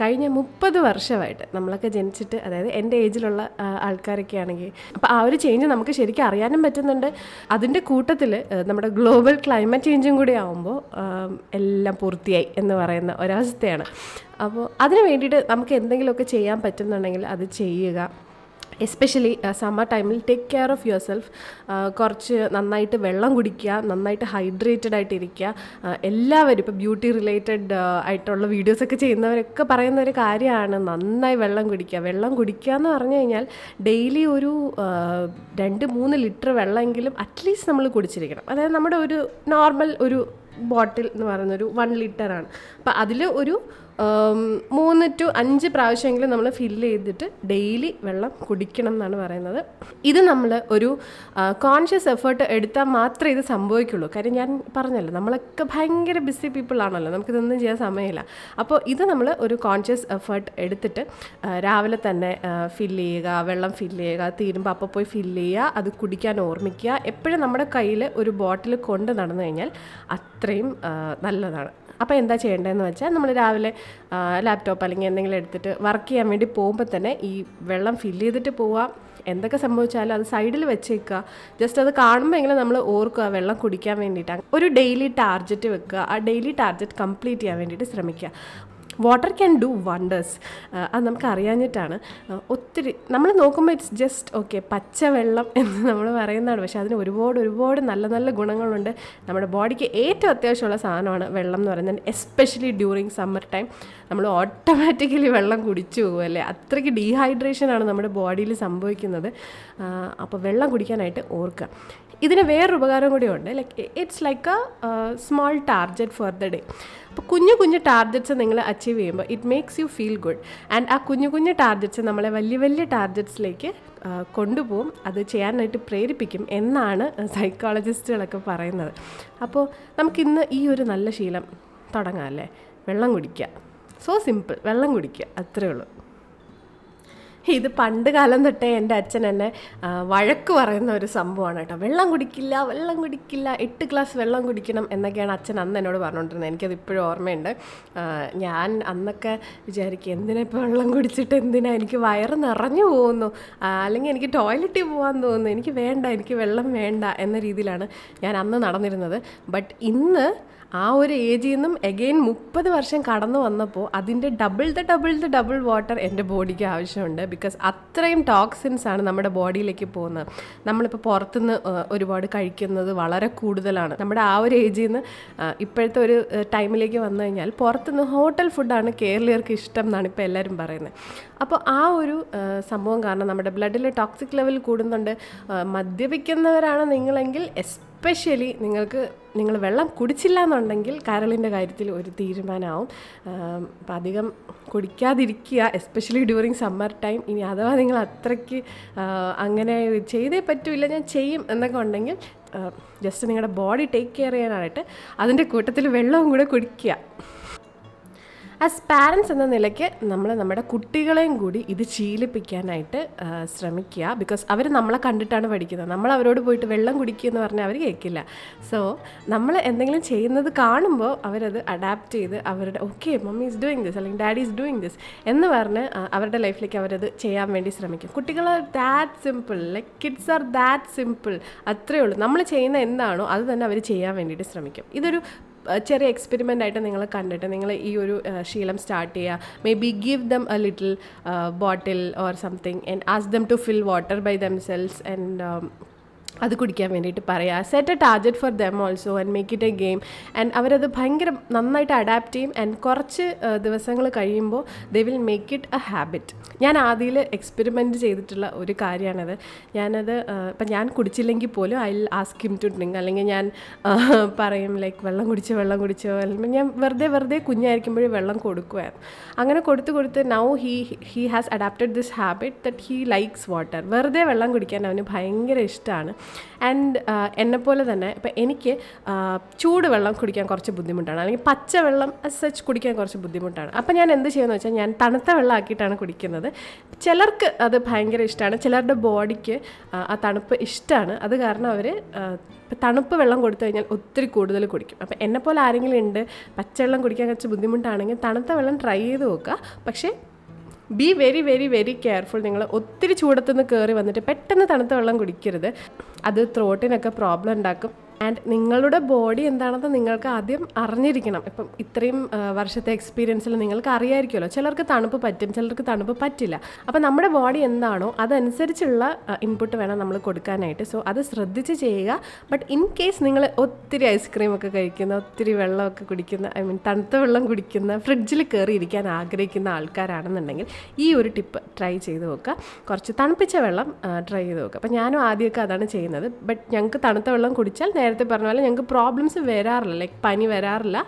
കഴിഞ്ഞ മുപ്പത് വർഷമായിട്ട് നമ്മളൊക്കെ ജനിച്ചിട്ട് അതായത് എന്റെ ഏജിലുള്ള ആൾക്കാരൊക്കെ ആണെങ്കിൽ അപ്പോൾ ആ ഒരു ചേഞ്ച് നമുക്ക് ശരിക്കും അറിയാനും പറ്റുന്നുണ്ട്. അതിന്റെ കൂട്ടത്തിൽ നമ്മുടെ ഗ്ലോബൽ ക്ലൈമറ്റ് ചേഞ്ചും കൂടി ആവുമ്പോൾ എല്ലാം പൂർത്തിയായി എന്ന് പറയുന്ന ഒരവസ്ഥയാണ്. അപ്പോൾ അതിന് വേണ്ടിയിട്ട് നമുക്ക് എന്തെങ്കിലുമൊക്കെ ചെയ്യാൻ പറ്റുന്നുണ്ടെങ്കിൽ അത് ചെയ്യുക. എസ്പെഷ്യലി സമ്മർ ടൈമിൽ take care of yourself കുറച്ച് നന്നായിട്ട് വെള്ളം കുടിക്കുക നന്നായിട്ട് ഹൈഡ്രേറ്റഡ് ആയിട്ട് ഇരിക്കുക എല്ലാവരും ഇപ്പോൾ ബ്യൂട്ടി റിലേറ്റഡ് ആയിട്ടുള്ള വീഡിയോസൊക്കെ ചെയ്യുന്നവരൊക്കെ പറയുന്ന ഒരു കാര്യമാണ് നന്നായി വെള്ളം കുടിക്കുക. വെള്ളം കുടിക്കുക എന്ന് പറഞ്ഞു കഴിഞ്ഞാൽ ഡെയിലി ഒരു ആ, രണ്ട് മൂന്ന് ലിറ്റർ വെള്ളമെങ്കിലും അറ്റ്ലീസ്റ്റ് നമ്മൾ കുടിച്ചിരിക്കണം. അതായത് നമ്മുടെ ഒരു നോർമൽ ഒരു ബോട്ടിൽ എന്ന് പറയുന്നൊരു വൺ ലിറ്ററാണ് അപ്പോൾ അതിൽ ഒരു മൂന്ന് ടു അഞ്ച് പ്രാവശ്യമെങ്കിലും നമ്മൾ ഫില്ല് ചെയ്തിട്ട് ഡെയിലി വെള്ളം കുടിക്കണം എന്നാണ് പറയുന്നത്. ഇത് നമ്മൾ ഒരു കോൺഷ്യസ് എഫേർട്ട് എടുത്താൽ മാത്രമേ ഇത് സംഭവിക്കുള്ളൂ. കാര്യം ഞാൻ പറഞ്ഞല്ലോ നമ്മളൊക്കെ ഭയങ്കര ബിസി പീപ്പിൾ ആണല്ലോ നമുക്കിതൊന്നും ചെയ്യാൻ സമയമില്ല. അപ്പോൾ ഇത് നമ്മൾ ഒരു കോൺഷ്യസ് എഫേർട്ട് എടുത്തിട്ട് രാവിലെ തന്നെ ഫില്ല് ചെയ്യുക വെള്ളം ഫില്ല് ചെയ്യുക തീരുമ്പോൾ അപ്പോൾ പോയി ഫില്ല് ചെയ്യുക അത് കുടിക്കാൻ ഓർമ്മിക്കുക. എപ്പോഴും നമ്മുടെ കയ്യിൽ ഒരു ബോട്ടിൽ കൊണ്ട് നടന്നു കഴിഞ്ഞാൽ അത്രയും നല്ലതാണ്. അപ്പോൾ എന്താ ചെയ്യേണ്ടതെന്ന് വെച്ചാൽ നമ്മൾ രാവിലെ ലാപ്ടോപ്പ് അല്ലെങ്കിൽ എന്തെങ്കിലും എടുത്തിട്ട് വർക്ക് ചെയ്യാൻ വേണ്ടി പോകുമ്പോൾ തന്നെ ഈ വെള്ളം ഫില്ല് ചെയ്തിട്ട് പോവാം എന്തൊക്കെ സംഭവിച്ചാലും അത് സൈഡിൽ വെച്ചേക്കുക. ജസ്റ്റ് അത് കാണുമ്പോൾ എങ്കിലും നമ്മൾ ഓർക്കുക വെള്ളം കുടിക്കാൻ വേണ്ടിയിട്ടാണ് ഒരു ഡെയിലി ടാർജറ്റ് വെക്കുക. ആ ഡെയിലി ടാർജറ്റ് കംപ്ലീറ്റ് ചെയ്യാൻ വേണ്ടിയിട്ട് ശ്രമിക്കുക. വാട്ടർ ക്യാൻ ഡു വണ്ടേഴ്സ് അത് നമുക്ക് അറിയാഞ്ഞിട്ടാണ്. ഒത്തിരി നമ്മൾ നോക്കുമ്പോൾ ഇറ്റ്സ് ജസ്റ്റ് ഓക്കെ പച്ചവെള്ളം എന്ന് നമ്മൾ പറയുന്നതാണ്. പക്ഷേ അതിന് ഒരുപാട് ഒരുപാട് നല്ല നല്ല ഗുണങ്ങളുണ്ട്. നമ്മുടെ ബോഡിക്ക് ഏറ്റവും അത്യാവശ്യമുള്ള സാധനമാണ് വെള്ളം എന്ന് പറയുന്നത്. എസ്പെഷ്യലി ഡ്യൂറിങ് സമ്മർ ടൈം നമ്മൾ ഓട്ടോമാറ്റിക്കലി വെള്ളം കുടിച്ചു പോകും അല്ലേ? അത്രയ്ക്ക് ഡീഹൈഡ്രേഷനാണ് നമ്മുടെ ബോഡിയിൽ സംഭവിക്കുന്നത്. അപ്പോൾ വെള്ളം കുടിക്കാനായിട്ട് ഓർക്കുക. ഇതിന് വേറൊരു ഉപകാരം കൂടിയുണ്ട്. Like it's like a small target for the day അപ്പോൾ കുഞ്ഞു കുഞ്ഞു ടാർഗറ്റ്സ് നിങ്ങൾ അച്ചീവ് ചെയ്യുമ്പോൾ it makes you feel good and ആ കുഞ്ഞു കുഞ്ഞു ടാർഗറ്റ്സ് നമ്മളെ വലിയ വലിയ ടാർഗറ്റ്സിലേക്ക് കൊണ്ടുപോകും. അത് ചെയ്യാനായിട്ട് പ്രേരിപ്പിക്കും എന്നാണ് സൈക്കോളജിസ്റ്റുകളൊക്കെ പറയുന്നത്. അപ്പോൾ നമുക്കിന്ന് ഈ ഒരു നല്ല ശീലം തുടങ്ങാം അല്ലേ? വെള്ളം കുടിക്കുക. സോ സിമ്പിൾ വെള്ളം കുടിക്കുക. അത്രേ ഉള്ളൂ. ഇത് പണ്ട് കാലം തൊട്ടേ എന്റെ അച്ഛൻ എന്നെ വഴക്ക് പറയുന്ന ഒരു സംഭവമാണ് കേട്ടോ. വെള്ളം കുടിക്കില്ല വെള്ളം കുടിക്കില്ല എട്ട് ഗ്ലാസ് വെള്ളം കുടിക്കണം എന്നൊക്കെയാണ് അച്ഛൻ അന്ന് എന്നോട് പറഞ്ഞുകൊണ്ടിരുന്നത്. എനിക്കത് ഇപ്പോഴും ഓർമ്മയുണ്ട്. ഞാൻ അന്നൊക്കെ വിചാരിക്കും എന്തിനാ ഇപ്പോൾ വെള്ളം കുടിച്ചിട്ട് എന്തിനാ എനിക്ക് വയറ് നിറഞ്ഞു പോകുന്നു? അല്ലെങ്കിൽ എനിക്ക് ടോയ്ലറ്റിൽ പോകാൻ തോന്നുന്നു. എനിക്ക് വേണ്ട എനിക്ക് വെള്ളം വേണ്ട എന്ന രീതിയിലാണ് ഞാൻ അന്ന് നടന്നിരുന്നത്. ബട്ട് ഇന്ന് ആ ഒരു ഏജിൽ നിന്നും എഗെയിൻ മുപ്പത് വർഷം കടന്നു വന്നപ്പോൾ അതിന്റെ double the double the double water എന്റെ ബോഡിക്ക് ആവശ്യമുണ്ട്. ബിക്കോസ് അത്രയും ടോക്സിൻസ് ആണ് നമ്മുടെ ബോഡിയിലേക്ക് പോകുന്നത്. നമ്മളിപ്പോൾ പുറത്തുനിന്ന് ഒരുപാട് കഴിക്കുന്നത് വളരെ കൂടുതലാണ്. നമ്മുടെ ആ ഒരു ഏജിൽ നിന്ന് ഇപ്പോഴത്തെ ഒരു ടൈമിലേക്ക് വന്നു കഴിഞ്ഞാൽ പുറത്തുനിന്ന് ഹോട്ടൽ ഫുഡാണ് കേരളീയർക്ക് ഇഷ്ടം എന്നാണ് ഇപ്പോൾ എല്ലാവരും പറയുന്നത്. അപ്പോൾ ആ ഒരു സംഭവം കാരണം നമ്മുടെ ബ്ലഡിലെ ടോക്സിക് ലെവൽ കൂടുന്നുണ്ട്. മദ്യപിക്കുന്നവരാണ് നിങ്ങളെങ്കിൽ എസ്പെഷ്യലി നിങ്ങൾക്ക് നിങ്ങൾ വെള്ളം കുടിച്ചില്ല എന്നുണ്ടെങ്കിൽ കരളിന്റെ കാര്യത്തിൽ ഒരു തീരുമാനമാവും. അപ്പം അധികം കുടിക്കാതിരിക്കുക എസ്പെഷ്യലി ഡ്യൂറിങ് സമ്മർ ടൈം ഇനി അഥവാ നിങ്ങൾ അത്രയ്ക്ക് അങ്ങനെ ചെയ്തേ പറ്റൂല ഞാൻ ചെയ്യും എന്നൊക്കെ ഉണ്ടെങ്കിൽ ജസ്റ്റ് നിങ്ങളുടെ ബോഡി ടേക്ക് കെയർ ചെയ്യാനായിട്ട് അതിന്റെ കൂട്ടത്തിൽ വെള്ളവും കൂടെ കുടിക്കുക. ആസ് പാരൻസ് എന്ന നിലയ്ക്ക് നമ്മൾ നമ്മുടെ കുട്ടികളെയും കൂടി ഇത് ശീലിപ്പിക്കാനായിട്ട് ശ്രമിക്കുക. ബിക്കോസ് അവർ നമ്മളെ കണ്ടിട്ടാണ് പഠിക്കുന്നത്. നമ്മൾ അവരോട് പോയിട്ട് വെള്ളം കുടിക്കുക എന്ന് പറഞ്ഞാൽ അവർ കേൾക്കില്ല. സോ നമ്മൾ എന്തെങ്കിലും ചെയ്യുന്നത് കാണുമ്പോൾ അവരത് അഡാപ്റ്റ് ചെയ്ത് അവരുടെ okay mummy is doing this അല്ലെങ്കിൽ ഡാഡി ഈസ് ഡൂയിങ് ദിസ് എന്ന് പറഞ്ഞ് അവരുടെ ലൈഫിലേക്ക് അവരത് ചെയ്യാൻ വേണ്ടി ശ്രമിക്കും. കുട്ടികൾ that simple like kids are that simple അത്രയേ ഉള്ളൂ. നമ്മൾ ചെയ്യുന്ന എന്താണോ അത് തന്നെ അവർ ചെയ്യാൻ വേണ്ടിയിട്ട് ശ്രമിക്കും. ഇതൊരു ചെറിയ എക്സ്പെരിമെന്റ് ആയിട്ട് നിങ്ങൾ കണ്ടിട്ട് നിങ്ങൾ ഈ ഒരു ശീലം സ്റ്റാർട്ട് ചെയ്യുക maybe give them a little bottle or something and ask them to fill water by themselves and അത് കുടിക്കാൻ വേണ്ടിയിട്ട് പറയുക set a target for them also and make it a game and അവരത് ഭയങ്കര നന്നായിട്ട് അഡാപ്റ്റ് ചെയ്യും. And കുറച്ച് ദിവസങ്ങൾ കഴിയുമ്പോൾ they will make it a habit ഞാൻ ആദ്യയിൽ എക്സ്പെരിമെന്റ് ചെയ്തിട്ടുള്ള ഒരു കാര്യമാണത് ഞാനത് ഇപ്പം ഞാൻ കുടിച്ചില്ലെങ്കിൽ പോലും I ask him to drink അല്ലെങ്കിൽ ഞാൻ പറയും ലൈക്ക് വെള്ളം കുടിച്ചോ വെള്ളം കുടിച്ചോ. അല്ലെങ്കിൽ ഞാൻ വെറുതെ വെറുതെ കുഞ്ഞായിരിക്കുമ്പോഴേ വെള്ളം കൊടുക്കുമായിരുന്നു അങ്ങനെ കൊടുത്ത് കൊടുത്ത് now he he has adapted this habit that he likes water വെറുതെ വെള്ളം കുടിക്കാൻ അവന് ഭയങ്കര ഇഷ്ടമാണ്. ആൻഡ് എന്നെപ്പോലെ തന്നെ ഇപ്പം എനിക്ക് ചൂടുവെള്ളം ചൂട് വെള്ളം കുടിക്കാൻ കുറച്ച് ബുദ്ധിമുട്ടാണ്. അല്ലെങ്കിൽ പച്ചവെള്ളം സച്ച് കുടിക്കാൻ കുറച്ച് ബുദ്ധിമുട്ടാണ്. അപ്പം ഞാൻ എന്ത് ചെയ്യുമെന്ന് വെച്ചാൽ ഞാൻ തണുത്ത വെള്ളം ആക്കിയിട്ടാണ് കുടിക്കുന്നത്. ചിലർക്ക് അത് ഭയങ്കര ഇഷ്ടമാണ് ചിലരുടെ ബോഡിക്ക് ആ തണുപ്പ് ഇഷ്ടമാണ് അത് കാരണം അവർ തണുപ്പ് വെള്ളം കൊടുത്തു കഴിഞ്ഞാൽ ഒത്തിരി കൂടുതൽ കുടിക്കും. അപ്പം എന്നെപ്പോലെ ആരെങ്കിലും ഉണ്ട് പച്ചവെള്ളം കുടിക്കാൻ കുറച്ച് ബുദ്ധിമുട്ടാണെങ്കിൽ തണുത്ത വെള്ളം ട്രൈ ചെയ്ത് നോക്കുക. പക്ഷേ be very very very careful നിങ്ങൾ ഒത്തിരി ചൂടത്തുനിന്ന് കയറി വന്നിട്ട് പെട്ടെന്ന് തണുത്ത വെള്ളം കുടിക്കരുത്. അത് ത്രോട്ടിനൊക്കെ പ്രോബ്ലം ഉണ്ടാക്കും. ആൻഡ് നിങ്ങളുടെ ബോഡി എന്താണെന്ന് നിങ്ങൾക്ക് ആദ്യം അറിഞ്ഞിരിക്കണം. ഇപ്പം ഇത്രയും വർഷത്തെ എക്സ്പീരിയൻസിൽ നിങ്ങൾക്ക് അറിയായിരിക്കുമല്ലോ. ചിലർക്ക് തണുപ്പ് പറ്റും ചിലർക്ക് തണുപ്പ് പറ്റില്ല. അപ്പം നമ്മുടെ ബോഡി എന്താണോ അതനുസരിച്ചുള്ള ഇൻപുട്ട് വേണം നമ്മൾ കൊടുക്കാനായിട്ട്. സോ അത് ശ്രദ്ധിച്ച് ചെയ്യുക. ബട്ട് ഇൻ കേസ് നിങ്ങൾ ഒത്തിരി ഐസ്ക്രീം ഒക്കെ കഴിക്കുന്ന ഒത്തിരി വെള്ളമൊക്കെ കുടിക്കുന്ന ഐ മീൻ തണുത്ത വെള്ളം കുടിക്കുന്ന ഫ്രിഡ്ജിൽ കയറി ഇരിക്കാൻ ആഗ്രഹിക്കുന്ന ആൾക്കാരാണെന്നുണ്ടെങ്കിൽ ഈ ഒരു ടിപ്പ് ട്രൈ ചെയ്ത് നോക്കുക. കുറച്ച് തണുപ്പിച്ച വെള്ളം ട്രൈ ചെയ്ത് നോക്കുക. അപ്പം ഞാനും ആദ്യമൊക്കെ അതാണ് ചെയ്യുന്നത്. ബട്ട് ഞങ്ങൾക്ക് തണുത്ത വെള്ളം കുടിച്ചാൽ നേരത്തെ പറഞ്ഞ പോലെ ഞങ്ങൾക്ക് പ്രോബ്ലംസ് വരാറില്ല ലൈക്ക് പനി വരാറില്ല.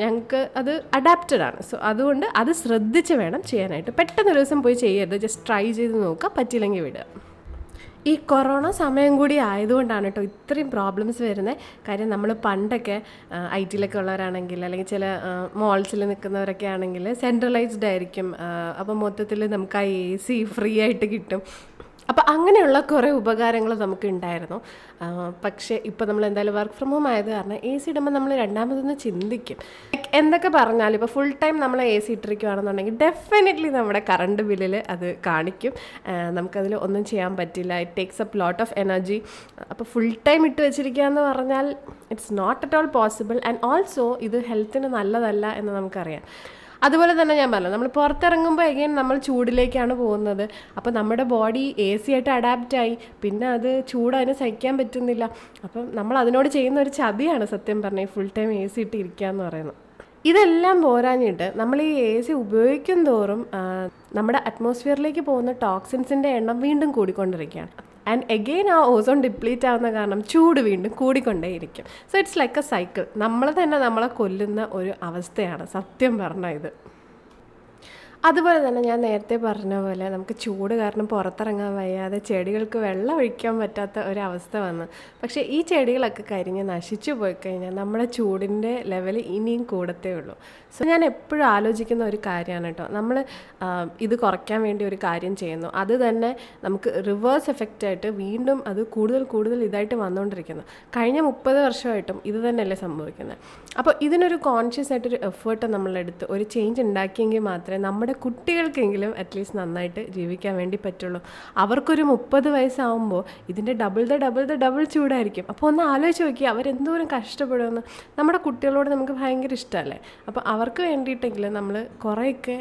ഞങ്ങൾക്ക് അത് അഡാപ്റ്റഡ് ആണ്. സോ അതുകൊണ്ട് അത് ശ്രദ്ധിച്ച് വേണം ചെയ്യാനായിട്ട്. പെട്ടെന്ന് ഒരു ദിവസം പോയി ചെയ്യരുത്. ജസ്റ്റ് ട്രൈ ചെയ്ത് നോക്കുക. പറ്റില്ലെങ്കിൽ വിടുക. ഈ കൊറോണ സമയം കൂടി ആയതുകൊണ്ടാണ് കേട്ടോ ഇത്രയും പ്രോബ്ലംസ് വരുന്നത് കാര്യം നമ്മൾ പണ്ടൊക്കെ ഐ ടിയിലൊക്കെ ഉള്ളവരാണെങ്കിൽ അല്ലെങ്കിൽ ചില മോൾസിൽ നിൽക്കുന്നവരൊക്കെ ആണെങ്കിൽ സെൻട്രലൈസ്ഡ് ആയിരിക്കും. അപ്പോൾ മൊത്തത്തിൽ നമുക്ക് ആ എ സി ഫ്രീ ആയിട്ട് കിട്ടും. അപ്പോൾ അങ്ങനെയുള്ള കുറേ ഉപകാരങ്ങൾ നമുക്ക് ഉണ്ടായിരുന്നു പക്ഷേ ഇപ്പോൾ നമ്മൾ എന്തായാലും വർക്ക് ഫ്രം ഹോം ആയത് കാരണം എ സി ഇടുമ്പോൾ നമ്മൾ രണ്ടാമതൊന്ന് ചിന്തിക്കും. എന്തൊക്കെ പറഞ്ഞാലും ഇപ്പോൾ ഫുൾ ടൈം നമ്മൾ എ സി ഇട്ടിരിക്കുകയാണെന്നുണ്ടെങ്കിൽ ഡെഫിനറ്റ്ലി നമ്മുടെ കറണ്ട് ബില്ലിൽ അത് കാണിക്കും. നമുക്കതിൽ ഒന്നും ചെയ്യാൻ പറ്റില്ല. It takes up lot of energy അപ്പോൾ ഫുൾ ടൈം ഇട്ട് വെച്ചിരിക്കുക എന്ന് പറഞ്ഞാൽ it's not at all possible and also ഇത് ഹെൽത്തിന് നല്ലതല്ല എന്ന് നമുക്കറിയാം. അതുപോലെ തന്നെ ഞാൻ പറഞ്ഞു നമ്മൾ പുറത്തിറങ്ങുമ്പോൾ എഗെയിൻ നമ്മൾ ചൂടിലേക്കാണ് പോകുന്നത്. അപ്പോൾ നമ്മുടെ ബോഡി എ സി ആയിട്ട് അഡാപ്റ്റായി പിന്നെ അത് ചൂട് അതിന് സഹിക്കാൻ പറ്റുന്നില്ല. അപ്പം നമ്മൾ അതിനോട് ചെയ്യുന്ന ഒരു ചതിയാണ് സത്യം പറഞ്ഞാൽ ഫുൾ ടൈം എ സി ഇട്ട് ഇരിക്കുക എന്ന് പറയുന്നത്. ഇതെല്ലാം പോരാഞ്ഞിട്ട് നമ്മൾ ഈ എ സി ഉപയോഗിക്കും തോറും നമ്മുടെ അറ്റ്മോസ്ഫിയറിലേക്ക് പോകുന്ന ടോക്സിൻസിന്റെ എണ്ണം വീണ്ടും കൂടിക്കൊണ്ടിരിക്കുകയാണ്. ആൻഡ് എഗെയിൻ ആ ഓസോൺ ഡിപ്ലീറ്റ് ആവുന്ന കാരണം ചൂട് വീണ്ടും കൂടിക്കൊണ്ടേയിരിക്കും. So it's like a cycle നമ്മൾ തന്നെ നമ്മളെ കൊല്ലുന്ന ഒരു അവസ്ഥയാണ് സത്യം പറഞ്ഞ ഇത്. അതുപോലെ തന്നെ ഞാൻ നേരത്തെ പറഞ്ഞ പോലെ നമുക്ക് ചൂട് കാരണം പുറത്തിറങ്ങാൻ വയ്യാതെ ചെടികൾക്ക് വെള്ളം ഒഴിക്കാൻ പറ്റാത്ത ഒരവസ്ഥ വന്നു. പക്ഷേ ഈ ചെടികളൊക്കെ കരിഞ്ഞ് നശിച്ചു പോയി കഴിഞ്ഞാൽ നമ്മുടെ ചൂടിന്റെ ലെവൽ ഇനിയും കൂടത്തേ ഉള്ളൂ. സോ ഞാൻ എപ്പോഴും ആലോചിക്കുന്ന ഒരു കാര്യമാണ് കേട്ടോ. നമ്മൾ ഇത് കുറയ്ക്കാൻ വേണ്ടി ഒരു കാര്യം ചെയ്യുന്നു. അത് തന്നെ നമുക്ക് റിവേഴ്സ് എഫക്റ്റ് ആയിട്ട് വീണ്ടും അത് കൂടുതൽ കൂടുതൽ ഇതായിട്ട് വന്നുകൊണ്ടിരിക്കുന്നു. കഴിഞ്ഞ മുപ്പത് വർഷമായിട്ടും ഇത് തന്നെയല്ലേ സംഭവിക്കുന്നത്. അപ്പോൾ ഇതിനൊരു കോൺഷ്യസ് ആയിട്ടൊരു എഫേർട്ട് നമ്മളെടുത്ത് ഒരു ചേഞ്ച് ഉണ്ടാക്കിയെങ്കിൽ മാത്രമേ നമ്മുടെ നമ്മുടെ കുട്ടികൾക്കെങ്കിലും അറ്റ്ലീസ്റ്റ് നന്നായിട്ട് ജീവിക്കാൻ വേണ്ടി പറ്റുള്ളൂ. അവർക്കൊരു മുപ്പത് വയസ്സാവുമ്പോൾ ഇതിന്റെ double the double the double ചൂടായിരിക്കും. അപ്പോൾ ഒന്ന് ആലോചിച്ച് നോക്കി അവരെന്തോരം കഷ്ടപ്പെടുമെന്ന്. നമ്മുടെ കുട്ടികളോട് നമുക്ക് ഭയങ്കര ഇഷ്ടമല്ലേ? അപ്പോൾ അവർക്ക് വേണ്ടിയിട്ടെങ്കിലും നമ്മൾ കുറേയൊക്കെ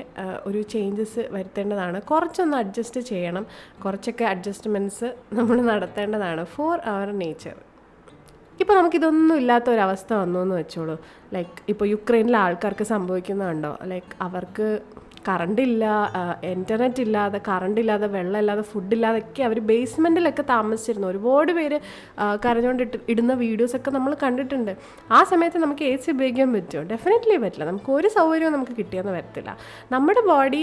ഒരു ചേഞ്ചസ് വരുത്തേണ്ടതാണ്. കുറച്ചൊന്ന് അഡ്ജസ്റ്റ് ചെയ്യണം. കുറച്ചൊക്കെ അഡ്ജസ്റ്റ്മെന്റ്സ് നമ്മൾ നടത്തേണ്ടതാണ് ഫോർ അവർ നേച്ചർ ഇപ്പോൾ നമുക്കിതൊന്നും ഇല്ലാത്ത ഒരവസ്ഥ വന്നു എന്ന് വെച്ചോളൂ. ലൈക്ക് ഇപ്പോൾ യുക്രൈനിലെ ആൾക്കാർക്ക് സംഭവിക്കുന്നുണ്ടോ? ലൈക്ക് അവർക്ക് കറണ്ട് ഇല്ല ഇന്റർനെറ്റ് ഇല്ലാതെ കറണ്ട് ഇല്ലാതെ വെള്ളം ഇല്ലാതെ ഫുഡ് ഇല്ലാതൊക്കെ അവർ ബേസ്മെന്റിലൊക്കെ താമസിച്ചിരുന്നു. ഒരുപാട് പേര് കരഞ്ഞുകൊണ്ടിട്ട് ഇടുന്ന വീഡിയോസൊക്കെ നമ്മൾ കണ്ടിട്ടുണ്ട്. ആ സമയത്ത് നമുക്ക് എ സി ഉപയോഗിക്കാൻ പറ്റുമോ? ഡെഫിനറ്റ്ലി പറ്റില്ല. നമുക്ക് ഒരു സൗകര്യവും നമുക്ക് കിട്ടിയെന്ന് വരത്തില്ല. നമ്മുടെ ബോഡി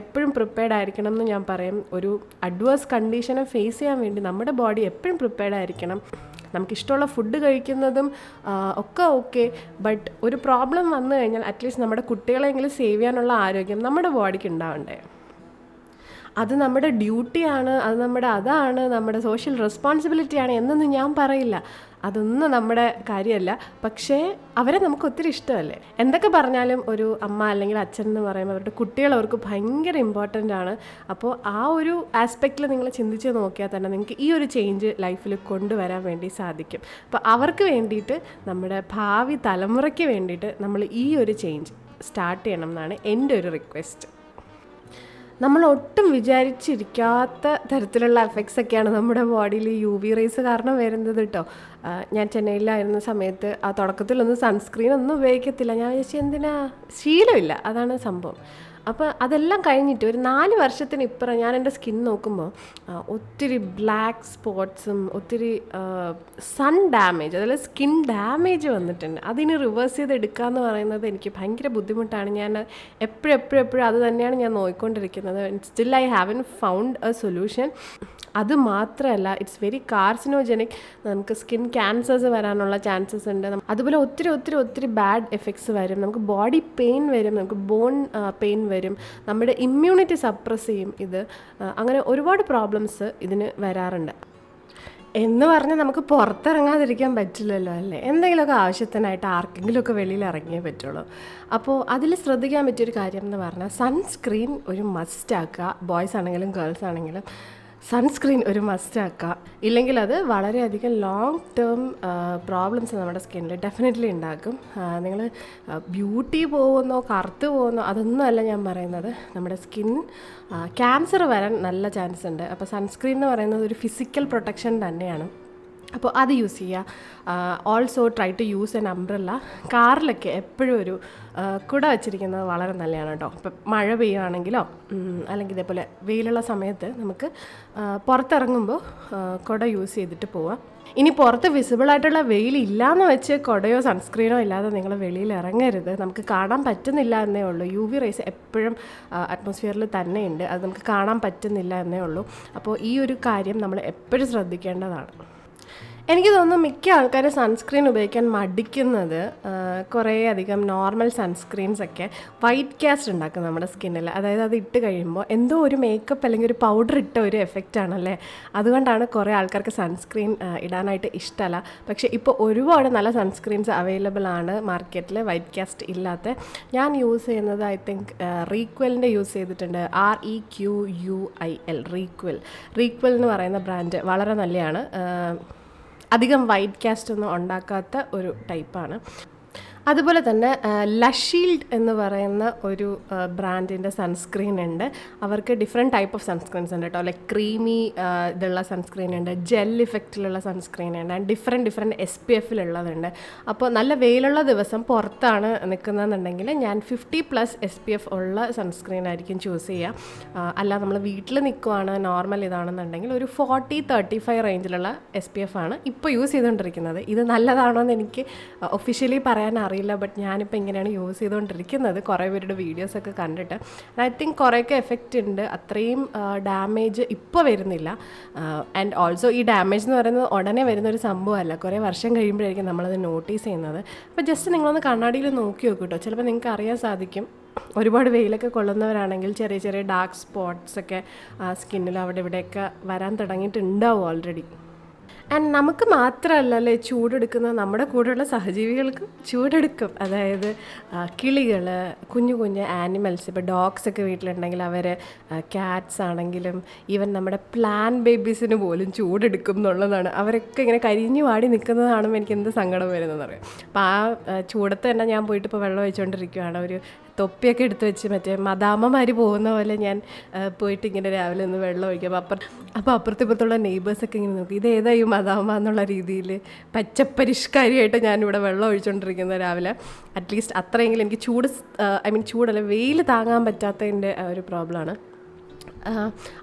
എപ്പോഴും പ്രിപ്പയർഡ് ആയിരിക്കണം എന്ന് ഞാൻ പറയും. ഒരു അഡ്വേഴ്സ് കണ്ടീഷനെ ഫേസ് ചെയ്യാൻ വേണ്ടി നമ്മുടെ ബോഡി എപ്പോഴും പ്രിപ്പയർഡ് ആയിരിക്കണം. നമുക്കിഷ്ടമുള്ള ഫുഡ് കഴിക്കുന്നതും ഒക്കെ ഓക്കെ ബട്ട് ഒരു പ്രോബ്ലം വന്നു കഴിഞ്ഞാൽ അറ്റ്ലീസ്റ്റ് നമ്മുടെ കുട്ടികളെങ്കിലും സേവ് ചെയ്യാനുള്ള ആരോഗ്യം നമ്മുടെ ബോഡിക്ക് ഉണ്ടാവണ്ടേ. അത് നമ്മുടെ ഡ്യൂട്ടിയാണ് അത് നമ്മുടെ അതാണ് നമ്മുടെ സോഷ്യൽ റെസ്പോൺസിബിലിറ്റിയാണ് എന്നൊന്നും ഞാൻ പറയില്ല. അതൊന്നും നമ്മുടെ കാര്യമല്ല. പക്ഷേ അവരെ നമുക്ക് ഒത്തിരി ഇഷ്ടമല്ലേ? എന്തൊക്കെ പറഞ്ഞാലും ഒരു അമ്മ അല്ലെങ്കിൽ അച്ഛൻ എന്ന് പറയുമ്പോൾ അവരുടെ കുട്ടികൾ അവർക്ക് ഭയങ്കര ഇമ്പോർട്ടന്റ് ആണ്. അപ്പോൾ ആ ഒരു ആസ്പെക്റ്റിൽ നിങ്ങൾ ചിന്തിച്ച് നോക്കിയാൽ തന്നെ നിങ്ങൾക്ക് ഈ ഒരു ചേഞ്ച് ലൈഫിൽ കൊണ്ടുവരാൻ വേണ്ടി സാധിക്കും. അപ്പോൾ അവർക്ക് വേണ്ടിയിട്ട് നമ്മുടെ ഭാവി തലമുറയ്ക്ക് വേണ്ടിയിട്ട് നമ്മൾ ഈ ഒരു ചേഞ്ച് സ്റ്റാർട്ട് ചെയ്യണം എന്നാണ് എന്റെ ഒരു റിക്വസ്റ്റ് നമ്മൾ ഒട്ടും വിചാരിച്ചിരിക്കാത്ത തരത്തിലുള്ള എഫക്ട്സ് ഒക്കെയാണ് നമ്മുടെ ബോഡിയിൽ യു വി റേസ് കാരണം വരുന്നത് കേട്ടോ ഞാൻ ചെന്നൈയിലായിരുന്ന സമയത്ത് ആ തുടക്കത്തിലൊന്നും സൺസ്ക്രീൻ ഒന്നും ഉപയോഗിക്കത്തില്ല. ഞാൻ വിചാരിച്ചു എന്തിനാ? ശീലമില്ല. അതാണ് സംഭവം. അപ്പോൾ അതെല്ലാം കഴിഞ്ഞിട്ട് ഒരു നാല് വർഷത്തിന് ഇപ്പുറം ഞാൻ എന്റെ സ്കിൻ നോക്കുമ്പോൾ ഒത്തിരി ബ്ലാക്ക് സ്പോട്ട്സും ഒത്തിരി സൺ ഡാമേജ് അതായത് സ്കിൻ ഡാമേജ് വന്നിട്ടുണ്ട്. അതിന് റിവേഴ്സ് ചെയ്ത് എടുക്കുക എന്ന് പറയുന്നത് എനിക്ക് ഭയങ്കര ബുദ്ധിമുട്ടാണ്. ഞാൻ എപ്പോഴും എപ്പോഴും എപ്പോഴും അത് തന്നെയാണ് ഞാൻ നോക്കിക്കൊണ്ടിരിക്കുന്നത് still I haven't found a solution അത് മാത്രമല്ല ഇറ്റ്സ് വെരി കാർസിനോജനിക് നമുക്ക് സ്കിൻ ക്യാൻസേഴ്സ് വരാനുള്ള ചാൻസസ് ഉണ്ട്. അതുപോലെ ഒത്തിരി ഒത്തിരി ഒത്തിരി ബാഡ് എഫക്ട്സ് വരും. നമുക്ക് ബോഡി പെയിൻ വരും. നമുക്ക് ബോൺ പെയിൻ വരും. നമ്മുടെ ഇമ്മ്യൂണിറ്റി സപ്രസ് ചെയ്യും ഇത്. അങ്ങനെ ഒരുപാട് പ്രോബ്ലംസ് ഇതിന് വരാറുണ്ട്. എന്ന് പറഞ്ഞാൽ നമുക്ക് പുറത്തിറങ്ങാതിരിക്കാൻ പറ്റില്ലല്ലോ അല്ലേ? എന്തെങ്കിലുമൊക്കെ ആവശ്യത്തിനായിട്ട് ആർക്കെങ്കിലുമൊക്കെ വെളിയിൽ ഇറങ്ങിയേ പറ്റുള്ളൂ. അപ്പോൾ അതിൽ ശ്രദ്ധിക്കാൻ പറ്റിയൊരു കാര്യം എന്ന് പറഞ്ഞാൽ സൺസ്ക്രീൻ ഒരു മസ്റ്റാക്കുക ബോയ്സ് ആണെങ്കിലും ഗേൾസ് ആണെങ്കിലും സൺസ്ക്രീൻ ഒരു മസ്റ്റ് ആക്കുക ഇല്ലെങ്കിൽ അത് വളരെയധികം ലോങ് ടേം പ്രോബ്ലംസ് നമ്മുടെ സ്കിന്നിൽ ഡെഫിനറ്റ്ലി ഉണ്ടാക്കും. നിങ്ങൾ ബ്യൂട്ടി പോകുന്നോ കറുത്ത് പോകുന്നോ അതൊന്നും അല്ല ഞാൻ പറയുന്നത്. നമ്മുടെ സ്കിൻ ക്യാൻസർ വരാൻ നല്ല ചാൻസ് ഉണ്ട്. അപ്പോൾ സൺസ്ക്രീൻ എന്ന് പറയുന്നത് ഒരു ഫിസിക്കൽ പ്രൊട്ടക്ഷൻ തന്നെയാണ്. അപ്പോൾ അത് യൂസ് ചെയ്യുക. Also try to use an umbrella കാറിലൊക്കെ എപ്പോഴും ഒരു കുട വെച്ചിരിക്കുന്നത് വളരെ നല്ലതാണ് കേട്ടോ. ഇപ്പം മഴ പെയ്യുകയാണെങ്കിലോ അല്ലെങ്കിൽ ഇതേപോലെ വെയിലുള്ള സമയത്ത് നമുക്ക് പുറത്തിറങ്ങുമ്പോൾ കുട യൂസ് ചെയ്തിട്ട് പോവാം. ഇനി പുറത്ത് വിസിബിളായിട്ടുള്ള വെയിൽ ഇല്ലയെന്ന് വെച്ച് കുടയോ സൺസ്ക്രീനോ ഇല്ലാതെ നിങ്ങൾ വെളിയിൽ ഇറങ്ങരുത്. നമുക്ക് കാണാൻ പറ്റുന്നില്ല എന്നേ ഉള്ളൂ. യു വി റേസ് എപ്പോഴും അറ്റ്മോസ്ഫിയറിൽ തന്നെയുണ്ട്. അത് നമുക്ക് കാണാൻ പറ്റുന്നില്ല എന്നേ ഉള്ളൂ. അപ്പോൾ ഈ ഒരു കാര്യം നമ്മൾ എപ്പോഴും ശ്രദ്ധിക്കേണ്ടതാണ്. എനിക്ക് തോന്നുന്നു മിക്ക ആൾക്കാരും സൺസ്ക്രീൻ ഉപയോഗിക്കാൻ മടിക്കുന്നത് കുറേ അധികം നോർമൽ സൺസ്ക്രീൻസ് ഒക്കെ വൈറ്റ് കാസ്റ്റ് ഉണ്ടാക്കും നമ്മുടെ സ്കിന്നിൽ അതായത് അത് ഇട്ട് കഴിയുമ്പോൾ എന്തോ ഒരു മേക്കപ്പ് അല്ലെങ്കിൽ ഒരു പൗഡർ ഇട്ട ഒരു എഫക്റ്റ് ആണല്ലേ? അതുകൊണ്ടാണ് കുറേ ആൾക്കാർക്ക് സൺസ്ക്രീൻ ഇടാനായിട്ട് ഇഷ്ടമല്ല. പക്ഷേ ഇപ്പോൾ ഒരുപാട് നല്ല സൺസ്ക്രീൻസ് അവൈലബിൾ ആണ് മാർക്കറ്റിൽ വൈറ്റ് കാസ്റ്റ് ഇല്ലാത്ത. ഞാൻ യൂസ് ചെയ്യുന്നത് ഐ തിങ്ക് റീക്വലിന്റെ യൂസ് ചെയ്തിട്ടുണ്ട്. R E Q U I L Re'equil Re'equil എന്ന് പറയുന്ന ബ്രാൻഡ് വളരെ നല്ലതാണ് അധികം വൈറ്റ് കാസ്റ്റ് ഒന്നും ഉണ്ടാക്കാത്ത ഒരു ടൈപ്പാണ്. അതുപോലെ തന്നെ ലഷീൽഡ് എന്ന് പറയുന്ന ഒരു ബ്രാൻഡിന്റെ സൺസ്ക്രീൻ ഉണ്ട്. അവർക്ക് ഡിഫറെന്റ് ടൈപ്പ് ഓഫ് സൺസ്ക്രീൻസ് ഉണ്ട് കേട്ടോ. ലൈക്ക് ക്രീമി ഇതുള്ള സൺസ്ക്രീൻ ഉണ്ട് ജെൽ ഇഫക്റ്റിലുള്ള സൺസ്ക്രീൻ ഉണ്ട് and different different S P എഫിലുള്ളതുണ്ട് അപ്പോൾ നല്ല വെയിലുള്ള ദിവസം പുറത്താണ് നിൽക്കുന്നതെന്നുണ്ടെങ്കിൽ ഞാൻ fifty plus S P F ഉള്ള സൺസ്ക്രീൻ ആയിരിക്കും ചൂസ് ചെയ്യുക അല്ല നമ്മൾ വീട്ടിൽ നിൽക്കുവാണ് നോർമൽ ഇതാണെന്നുണ്ടെങ്കിൽ ഒരു ഫോർട്ടി തേർട്ടി ഫൈവ് റേഞ്ചിലുള്ള എസ് പി എഫ് ആണ് ഇപ്പോൾ യൂസ് ചെയ്തുകൊണ്ടിരിക്കുന്നത് ഇത് നല്ലതാണോ എന്ന് എനിക്ക് ഒഫീഷ്യലി പറയാൻ അറിയില്ല ബട്ട് ഞാനിപ്പോൾ ഇങ്ങനെയാണ് യൂസ് ചെയ്തുകൊണ്ടിരിക്കുന്നത് കുറേ പേരുടെ വീഡിയോസൊക്കെ കണ്ടിട്ട്. ഐ തിങ്ക് കുറേയൊക്കെ എഫക്റ്റ് ഉണ്ട്. അത്രയും ഡാമേജ് ഇപ്പോൾ വരുന്നില്ല. ആൻഡ് ഓൾസോ ഈ ഡാമേജ് എന്ന് പറയുന്നത് ഉടനെ വരുന്ന ഒരു സംഭവമല്ല. കുറേ വർഷം കഴിയുമ്പോഴായിരിക്കും നമ്മളത് നോട്ടീസ് ചെയ്യുന്നത്. അപ്പോൾ ജസ്റ്റ് നിങ്ങളൊന്ന് കണ്ണാടിയിൽ നോക്കി നോക്കൂ കേട്ടോ ചിലപ്പോൾ നിങ്ങൾക്ക് അറിയാൻ സാധിക്കും. ഒരുപാട് വെയിലൊക്കെ കൊള്ളുന്നവരാണെങ്കിൽ ചെറിയ ചെറിയ ഡാർക്ക് സ്പോട്ട്സൊക്കെ സ്കിന്നിൽ അവിടെ ഇവിടെയൊക്കെ വരാൻ തുടങ്ങിയിട്ടുണ്ടാവും ഓൾറെഡി ആൻഡ് നമുക്ക് മാത്രമല്ലല്ലേ ചൂടെടുക്കുന്നത്? നമ്മുടെ കൂടെയുള്ള സഹജീവികൾക്കും ചൂടെടുക്കും. അതായത് കിളികൾ കുഞ്ഞു കുഞ്ഞു ആനിമൽസ് ഇപ്പോൾ ഡോഗ്സ് ഒക്കെ വീട്ടിലുണ്ടെങ്കിൽ അവർ ക്യാറ്റ്സ് ആണെങ്കിലും ഈവൻ നമ്മുടെ പ്ലാൻ ബേബീസിന് പോലും ചൂടെടുക്കും എന്നുള്ളതാണ്. അവരൊക്കെ ഇങ്ങനെ കരിഞ്ഞു വാടി നിൽക്കുന്നത് കാണുമ്പോൾ എനിക്ക് എന്ത് സങ്കടം വരുന്നതെന്ന് അറിയാം അപ്പോൾ ആ, ചൂടത്ത് തന്നെ ഞാൻ പോയിട്ട് ഇപ്പോൾ വെള്ളം ഒഴിച്ചുകൊണ്ടിരിക്കുകയാണ് ഒരു തൊപ്പിയൊക്കെ എടുത്ത് വെച്ച് മറ്റേ മദാമ്മമാർ പോകുന്ന പോലെ ഞാൻ പോയിട്ട് ഇങ്ങനെ രാവിലെ ഒന്ന് വെള്ളം ഒഴിക്കും. അപ്പം അപ്പോൾ അപ്പുറത്തിപ്പുറത്തുള്ള നെയ്ബേഴ്സൊക്കെ ഇങ്ങനെ നോക്കും. ഇത് ഏതാ ഈ മദാമ്മ എന്നുള്ള രീതിയിൽ പച്ചപ്പരിഷ്കാരിയായിട്ട് ഞാനിവിടെ വെള്ളം ഒഴിച്ചുകൊണ്ടിരിക്കുന്നത് രാവിലെ. അറ്റ്ലീസ്റ്റ് അത്രയെങ്കിലും എനിക്ക് ചൂട് ഐ മീൻ ചൂടല്ല വെയിൽ താങ്ങാൻ പറ്റാത്തതിന്റെ ഒരു പ്രോബ്ലമാണ്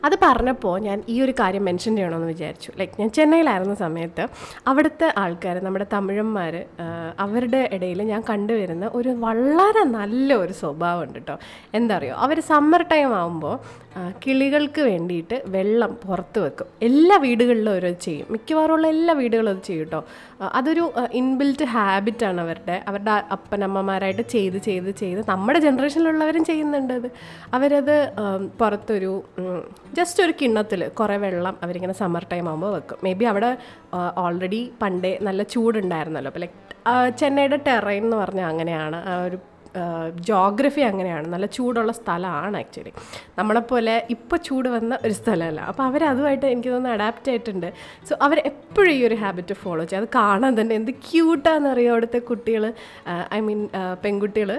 അത് പറഞ്ഞപ്പോൾ ഞാൻ ഈ ഒരു കാര്യം മെൻഷൻ ചെയ്യണമെന്ന് വിചാരിച്ചു. ലൈക്ക് ഞാൻ ചെന്നൈയിലായിരുന്ന സമയത്ത് അവിടുത്തെ ആൾക്കാർ നമ്മുടെ തമിഴന്മാർ അവരുടെ ഇടയിൽ ഞാൻ കണ്ടുവരുന്ന ഒരു വളരെ നല്ല ഒരു സ്വഭാവമുണ്ട് കേട്ടോ എന്താ അറിയോ അവർ സമ്മർ ടൈം ആകുമ്പോൾ കിളികൾക്ക് വേണ്ടിയിട്ട് വെള്ളം പുറത്ത് വെക്കും. എല്ലാ വീടുകളിലും ഓരോ ചെയ്യും. മിക്കവാറും ഉള്ള എല്ലാ വീടുകളും അത് ചെയ്യും കേട്ടോ അതൊരു ഇൻബിൽറ്റ് ഹാബിറ്റാണ് അവരുടെ അവരുടെ അപ്പനമ്മമാരായിട്ട് ചെയ്ത് ചെയ്ത് ചെയ്ത് നമ്മുടെ ജനറേഷനിലുള്ളവരും ചെയ്യുന്നുണ്ട് അത്. അവരത് പുറത്തൊരു ജസ്റ്റ് ഒരു കിണ്ണത്തിൽ കുറേ വെള്ളം അവരിങ്ങനെ സമ്മർ ടൈം ആകുമ്പോൾ വെക്കും. മേ ബി അവിടെ ഓൾറെഡി പണ്ടേ നല്ല ചൂടുണ്ടായിരുന്നല്ലോ. അപ്പോൾ ലൈക്ക് ചെന്നൈയുടെ ടെറൈൻ എന്ന് പറഞ്ഞാൽ അങ്ങനെയാണ്. ആ ഒരു ജോഗ്രഫി അങ്ങനെയാണ്. നല്ല ചൂടുള്ള സ്ഥലമാണ് ആക്ച്വലി നമ്മളെപ്പോലെ ഇപ്പോൾ ചൂട് വന്ന ഒരു സ്ഥലമല്ല. അപ്പോൾ അവരതുമായിട്ട് എനിക്ക് തോന്നുന്നു അഡാപ്റ്റ് ആയിട്ടുണ്ട്. സോ അവർ എപ്പോഴും ഈ ഒരു ഹാബിറ്റ് ഫോളോ ചെയ്യും. അത് കാണാൻ തന്നെ എന്ത് ക്യൂട്ടാണെന്നറിയോ അവിടുത്തെ കുട്ടികൾ ഐ മീൻ പെൺകുട്ടികൾ